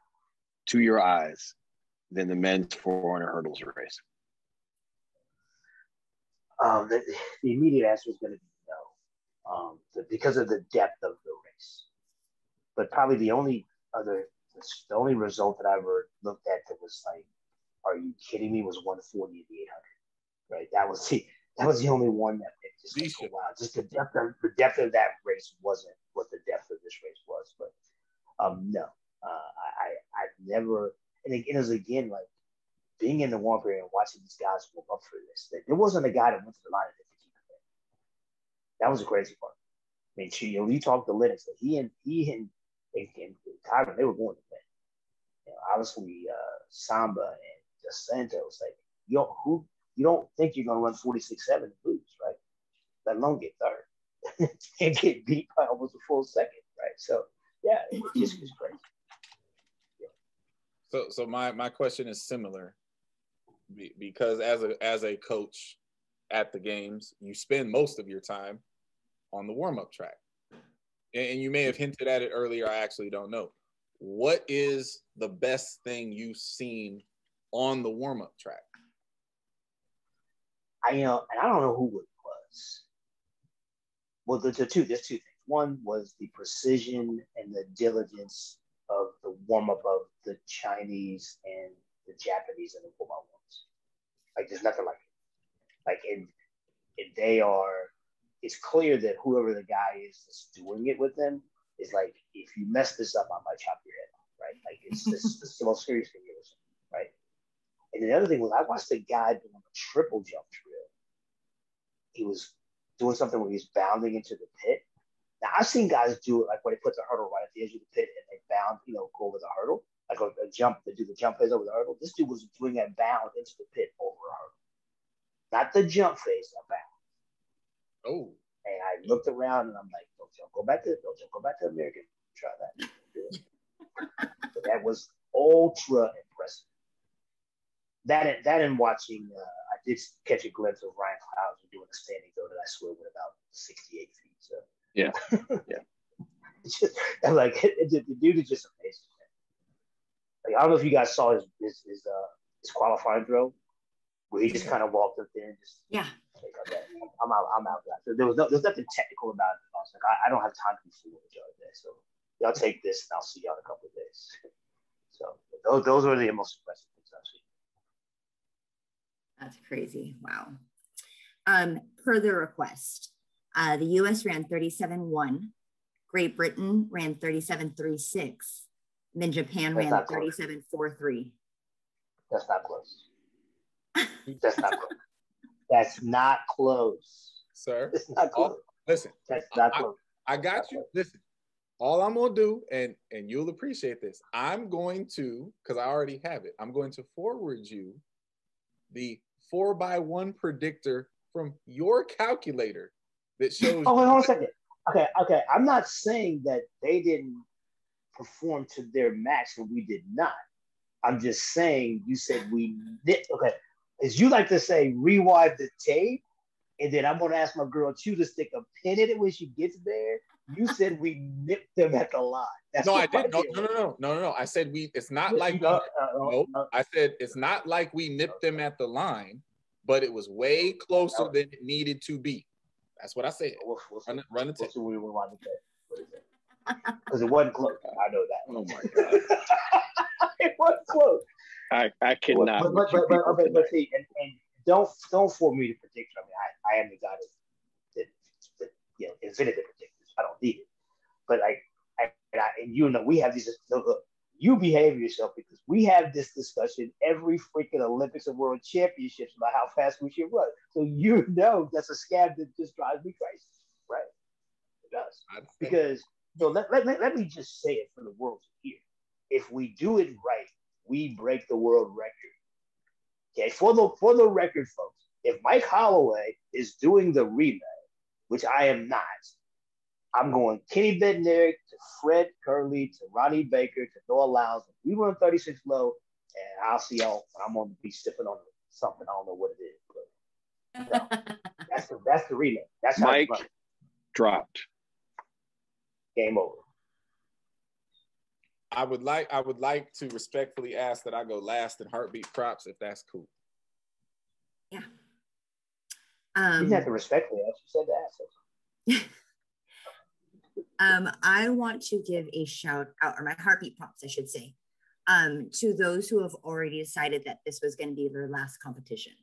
to your eyes than the men's 400 hurdles race? Um, the, the, immediate answer is going to be no, um, because of the depth of the race. But probably the only other, the only result that I ever looked at that was like, "Are you kidding me?" was 140 at the 800. Right, that was the that was the only one that just like, oh, wow, just the depth of the depth of that race wasn't what the depth of this race was. But um, no, uh, I I've never and again, it was again like being in the warm period and watching these guys warm up for this. There wasn't a guy that went to the line at 15 That was the crazy part. I mean, you know, you talk to Lennox, he and he and, Tyron, they were going to win. You know, obviously, uh, Samba and Dos Santos, like you don't who you don't think you're going to run 46 7 and lose, right? Let alone get third [laughs] and get beat by almost a full second, right? So, yeah, it just was crazy. So, so my my question is similar because as a as a coach at the games, you spend most of your time on the warm up track, and you may have hinted at it earlier. I actually don't know. What is the best thing you've seen on the warm up track? I you know, and I don't know who it was. Well, the, the two there's two things. One was the precision and the diligence of the warm up of the Chinese and the Japanese and the up ones. Like there's nothing like it. Like and, and they are. It's clear that whoever the guy is that's doing it with them is like, if you mess this up, I might chop your head off. Right? Like it's this, this is the most serious thing ever. Right? And the other thing was I watched the guy doing a triple jump drill. He was doing something where he's bounding into the pit. Now I've seen guys do it like when they put the hurdle right at the edge of the pit and they bound, you know, go over the hurdle, like a, a jump, they do the jump phase over the hurdle. This dude was doing that bound into the pit over a hurdle. Not the jump phase, a bound. Oh. And I looked around and I'm like, don't jump, go back to don't jump, go back to America. Try that. so [laughs] that was ultra impressive that that and watching, uh, I did catch a glimpse of Ryan Cloud doing a standing go that I swear went about 68 feet. So yeah, [laughs] yeah. just, I'm like [laughs] it, the dude is just amazing. Like I don't know if you guys saw his his his, uh, his qualifying throw where he just kind of walked up there and just yeah. Okay, I'm out. I'm out. So there was no, there's nothing technical about it. I was like, I, I don't have time to be fooling y'all today. So y'all take this, and I'll see y'all in a couple of days. So those those were the most impressive things I've seen. That's crazy. Wow. Um, per the request, uh, the US ran 37 1, Great Britain ran 37 3 6, then Japan That's ran 37 4 3. That's not close. That's not close. That's not close. Sir. It's not close. Listen. That's not close. I, I got you. Listen. All I'm gonna do, and and you'll appreciate this. I'm going to, because I already have it. I'm going to forward you the four by one predictor from your calculator that shows. Oh, wait, hold on a second. Okay, okay. I'm not saying that they didn't perform to their max and we did not. I'm just saying you said we did. Okay, as you like to say, rewind the tape, and then I'm going to ask my girl Chu to stick a pin in it when she gets there. You said we nipped them at the line. That's no, I didn't. No, no, no, no, no, no, I said we. It's not like no, we, uh, no, no. I said it's not like we nipped them at the line, but it was way closer than it needed to be. That's what I said. We'll, we'll run, run the tape. We'll we want to Because [laughs] it wasn't close. I know that. Oh my [laughs] god. it wasn't close. I, I cannot. But, but, but, but, but, but see, and, and don't don't for me to predict. I mean, I, I am the guy that, that, that you know, invented the predictors. I don't need it. But like, I, and, I, and you know, we have these. Look, you behave yourself because we have this discussion every freaking Olympics and World Championships about how fast we should run. So you know that's a scab that just drives me crazy, right? It does. because so let, let, let me just say it for the world to hear. If we do it right, we break the world record. Okay, for the for the record, folks, if Mike Holloway is doing the relay, which I am not, I'm going Kenny Bednarek to Fred Kerley to Ronnie Baker to Noah Lyles. We run 36 low, and I'll see y'all. I'm gonna be sipping on something. I don't know what it is, but no, [laughs] that's the that's the relay. That's Mike dropped. Game over. I would like I would like to respectfully ask that I go last in heartbeat props if that's cool. Yeah. You Um, didn't have to respectfully ask. You said to ask. [laughs] um, I want to give a shout out, or my heartbeat props, I should say, um, to those who have already decided that this was going to be their last competition.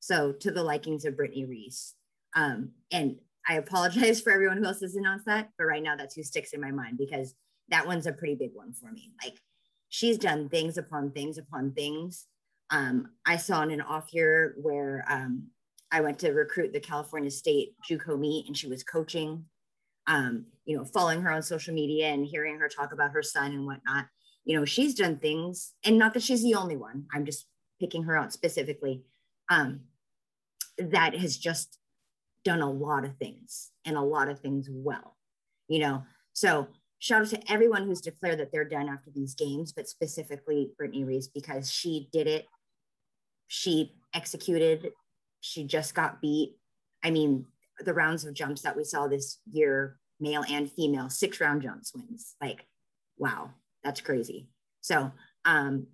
So to the likings of Brittney Reese. Um, and I apologize [laughs] for everyone who else has announced that, but right now that's who sticks in my mind because that one's a pretty big one for me. Like she's done things upon things upon things. Um, I saw in an off year where um, I went to recruit the California State JUCO meet and she was coaching um, you know, following her on social media and hearing her talk about her son and whatnot. You know, she's done things, and not that she's the only one. I'm just picking her out specifically. Um, that has just done a lot of things and a lot of things well. You know, so shout out to everyone who's declared that they're done after these games, but specifically Brittney Reese because she did it. She executed. She just got beat. I mean, the rounds of jumps that we saw this year, male and female, six round jumps wins. Like, wow, that's crazy. So, um,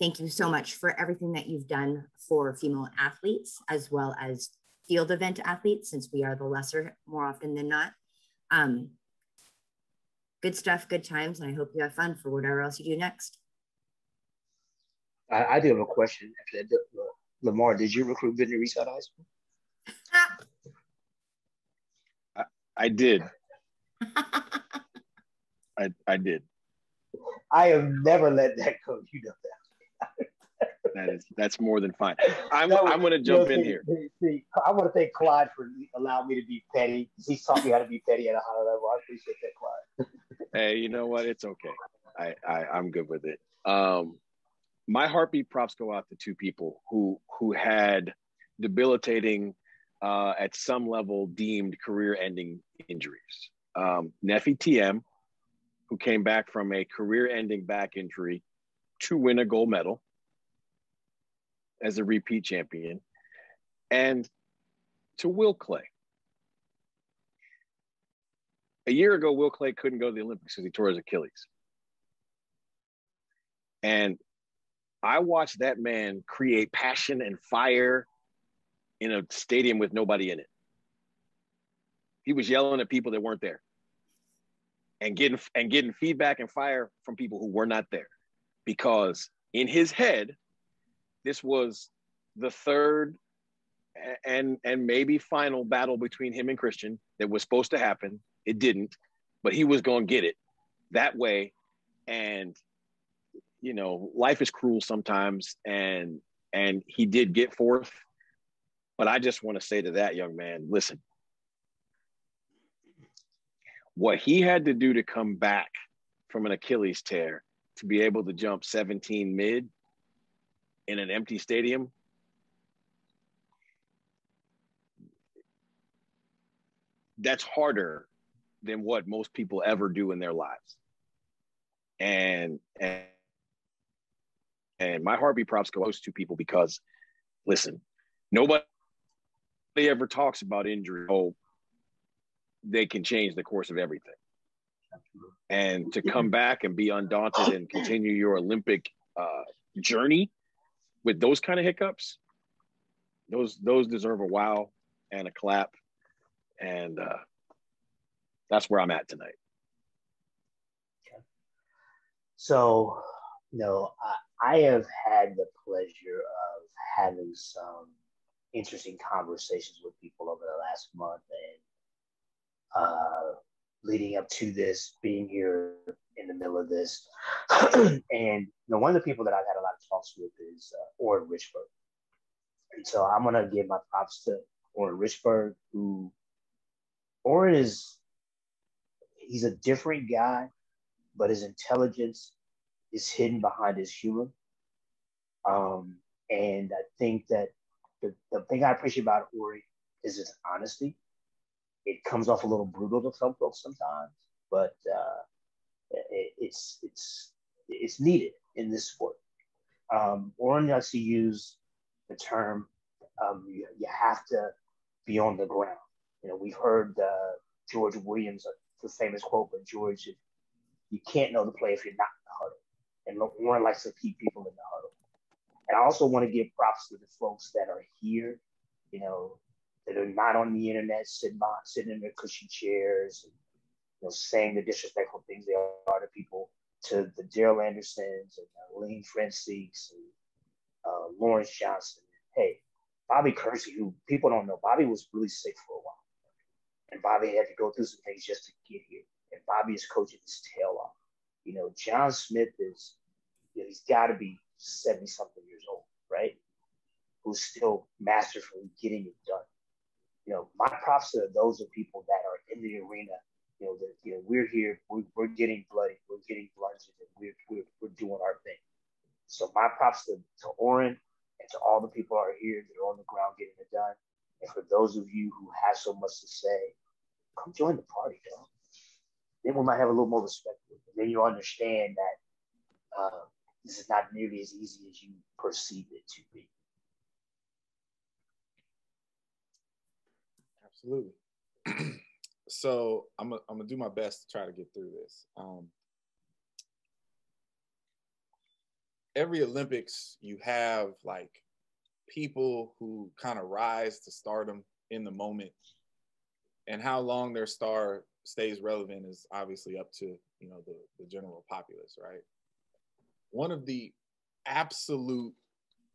thank you so much for everything that you've done for female athletes as well as field event athletes, since we are the lesser more often than not. Um, good stuff, good times, and I hope you have fun for whatever else you do next. I, I do have a question. Uh, Lamar, did you recruit Brittney Reese out of high school? [laughs] I did. [laughs] I I did. I have never let that go. You know that. [laughs] That is that's more than fine. I'm was- I'm gonna you jump know, in see- here. see- See, I want to thank Clyde for allowing me to be petty. He's taught me how to be petty at a high level. I appreciate that, Clyde. Hey, you know what? It's okay. I, I I'm good with it. Um, my heartbeat props go out to two people who who had debilitating, uh, at some level deemed career-ending injuries. Um, TM, who came back from a career-ending back injury to win a gold medal as a repeat champion, and to Will Claye. A year ago, Will Claye couldn't go to the Olympics because he tore his Achilles. And I watched that man create passion and fire in a stadium with nobody in it. He was yelling at people that weren't there and getting and getting feedback and fire from people who were not there because in his head this was the third and and maybe final battle between him and Christian that was supposed to happen. It didn't, but he was going to get it that way. And you know, life is cruel sometimes, and and he did get fourth. But I just want to say to that young man, listen, what he had to do to come back from an Achilles tear to be able to jump 17 mid in an empty stadium that's harder than what most people ever do in their lives. And and and my heartbeat props go goes to people because listen, nobody ever talks about injury. Oh, they can change the course of everything. And to come back and be undaunted and continue your Olympic uh, journey with those kind of hiccups, those those deserve a wow and a clap and uh, that's where I'm at tonight. So, you know, I, I have had the pleasure of having some interesting conversations with people over the last month and uh, leading up to this, being here in the middle of this. [clears throat] and you know, one of the people that I've had a lot of talks with is uh, Orin Richburg. And so I'm going to give my props to Orin Richburg, who Orin is he's a different guy, but his intelligence is hidden behind his humor. Um, and I think that the, the thing I appreciate about Ori is his honesty. It comes off a little brutal to some folks sometimes, but uh, it, it's it's it's needed in this sport. Um, Orin likes to use the term um, you, you have to be on the ground. You know, we've heard uh, George Williams, uh, the famous quote, but George, you can't know the play if you're not in the huddle. And Orin likes to keep people in the huddle. And I also want to give props to the folks that are here, you know, that are not on the internet, sitting by, sitting in their cushy chairs, and, you know, saying the disrespectful things they are to people, to the Daryl Andersons and uh, Lane Francis and uh, Lawrence Johnson. Hey, Bobby Kersee, who people don't know, Bobby was really sick for a while. And Bobby had to go through some things just to get here. And Bobby is coaching his tail off. You know, John Smith is, you know, he's got to be 70 something years old, right? Who's still masterfully getting it done. You know, my props to those of people that are in the arena. You know, that you know, we're here, we're, we're getting bloody, we're getting bludgeoned, and we're, we're, we're doing our thing. So my props to, to Orin and to all the people who are here that are on the ground getting it done. And for those of you who have so much to say, come join the party, though. Then we might have a little more respect. And then you understand that uh, this is not nearly as easy as you perceive it to be. Absolutely. [clears throat] so I'm gonna I'm do my best to try to get through this. Um, every Olympics, you have like people who kind of rise to stardom in the moment, and how long their star stays relevant is obviously up to you know the, the general populace, right? One of the absolute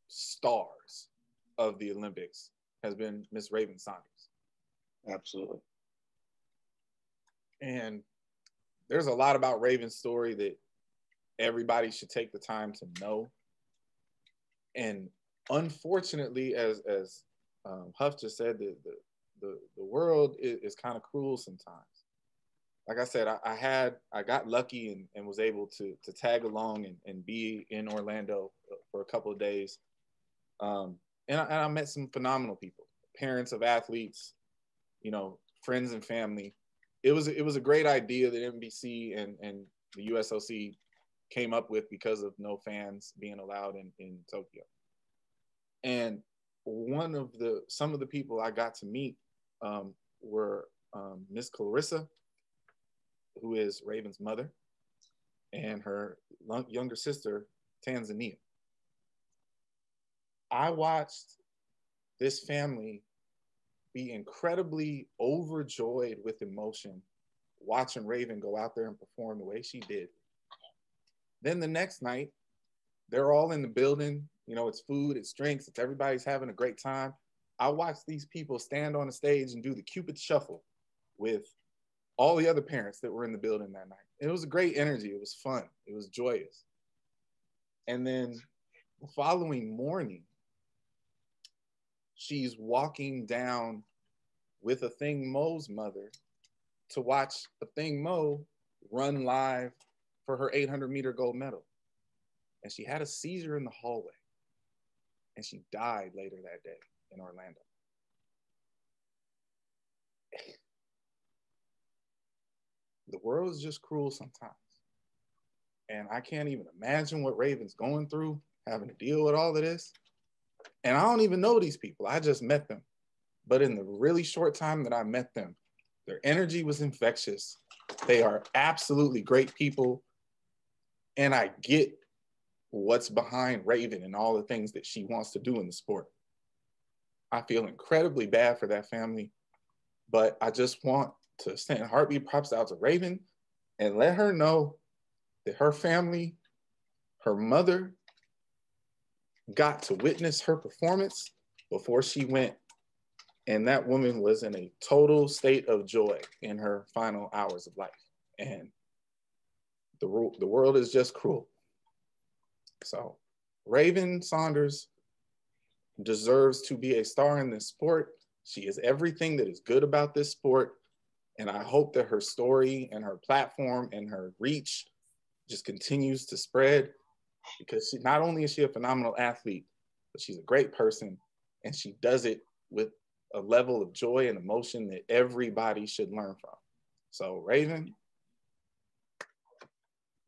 stars of the Olympics has been Miss Raven Saunders. Absolutely. And there's a lot about Raven's story that everybody should take the time to know. And unfortunately, as as um, Huff just said, the the the, the world is, is kind of cruel sometimes. Like I said, I, I, had I got lucky and, and was able to to tag along and, and be in Orlando for a couple of days. Um, and, I, and I met some phenomenal people, parents of athletes, you know, friends and family. It was it was a great idea that NBC and and the USOC came up with because of no fans being allowed in, in Tokyo. And one of the some of the people I got to meet um, were um, Miss Clarissa, who is Raven's mother, and her younger sister Tanzania. I watched this family be incredibly overjoyed with emotion watching Raven go out there and perform the way she did then the next night, they're all in the building. You know, it's food, it's drinks, it's everybody's having a great time. I watched these people stand on the stage and do the Cupid shuffle with all the other parents that were in the building that night. It was a great energy. It was fun. It was joyous. And then the following morning, she's walking down with Athing Mu's mother to watch a thing Mo run live for her 800 meter gold medal. And she had a seizure in the hallway. And she died later that day in Orlando. [sighs] the world is just cruel sometimes. And I can't even imagine what Raven's going through, having to deal with all of this. And I don't even know these people. I just met them. But in the really short time that I met them, their energy was infectious. They are absolutely great people and I get what's behind Raven and all the things that she wants to do in the sport. I feel incredibly bad for that family, but I just want to send heartbeat props out to Raven and let her know that her family, her mother, got to witness her performance before she went. And that woman was in a total state of joy in her final hours of life. And the, the world is just cruel. So Raven Saunders deserves to be a star in this sport. She is everything that is good about this sport. And I hope that her story and her platform and her reach just continues to spread because she not only is she a phenomenal athlete, but she's a great person and she does it with a level of joy and emotion that everybody should learn from. So, Raven,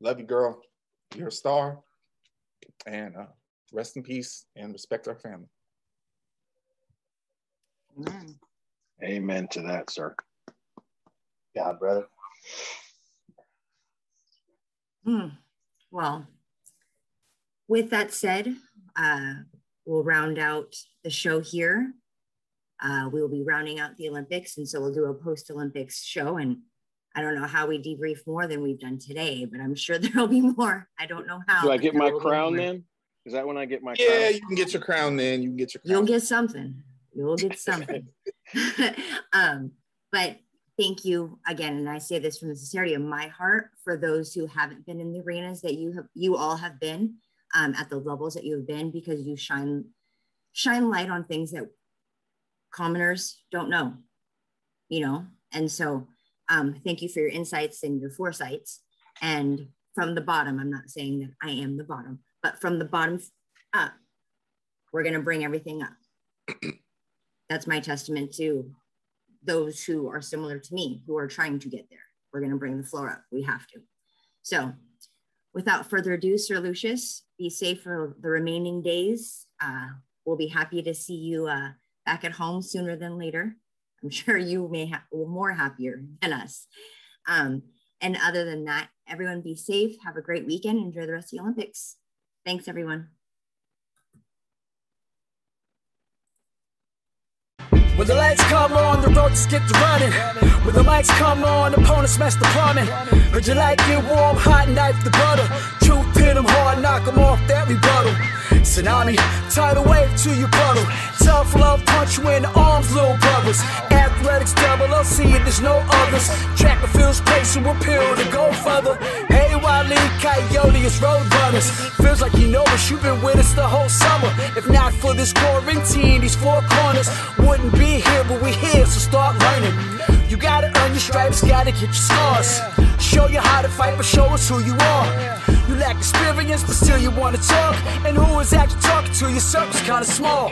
love you, girl. You're a star. And uh, rest in peace and respect our family. Amen. Amen to that, sir. God, brother. Hmm. Well, with that said, uh, we'll round out the show here. Uh, we will be rounding out the Olympics, and so we'll do a post Olympics show. And I don't know how we debrief more than we've done today, but I'm sure [laughs] there'll be more. I don't know how. Do I get my crown then? Is that when I get my crown? yeah, crown? you can get your crown then. You can get your crown. You'll get something. You'll get something. [laughs] um, but thank you again, and I say this from the sincerity of my heart for those who haven't been in the arenas that you have, you all have been um, at the levels that you have been, because you shine shine light on things that commoners don't know, you know. And so, um, thank you for your insights and your foresights. And from the bottom, I'm not saying that I am the bottom, but from the bottom up, we're going to bring everything up. That's my testament to those who are similar to me, who are trying to get there. We're going to bring the floor up. We have to. So, without further ado, Sir Lucius, be safe for the remaining days. Uh, we'll be happy to see you uh, back at home sooner than later. I'm sure you may have more happier than us. Um, and other than that, everyone be safe. Have a great weekend. Enjoy the rest of the Olympics. Thanks, everyone. When the lights come on, the road just get to running. When the lights come on, opponents mess the plumbing. Heard you like it warm, hot knife the butter. Truth hit them hard, knock them off that rebuttal. Tsunami, tidal wave to your puddle. Tough love punch you in the arms, little brothers. Athletics double I'll see it, there's no others. Track the fields, placing will pill to go further. Hey, Wally, Coyote. Feels like you know us, you've been with us the whole summer. If not for this quarantine, these four corners wouldn't be here, but we here, so start learning. You gotta earn your stripes, gotta get your scars. Show you how to fight, but show us who you are. You lack experience, but still you wanna talk. And who is actually talking to you? Circle's kinda small.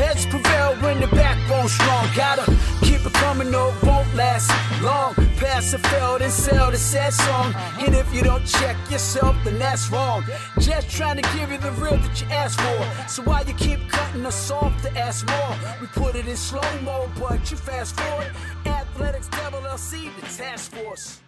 Heads prevail when the backbone strong. Gotta keep it coming, no, it won't last long. Pass a failed and sell the sad song. And if you don't check yourself, then that's wrong. Just trying to give you the real that you asked for. So why you keep cutting us off to ask more? We put it in slow mo, but you fast forward. Athletics Double LC, the task force.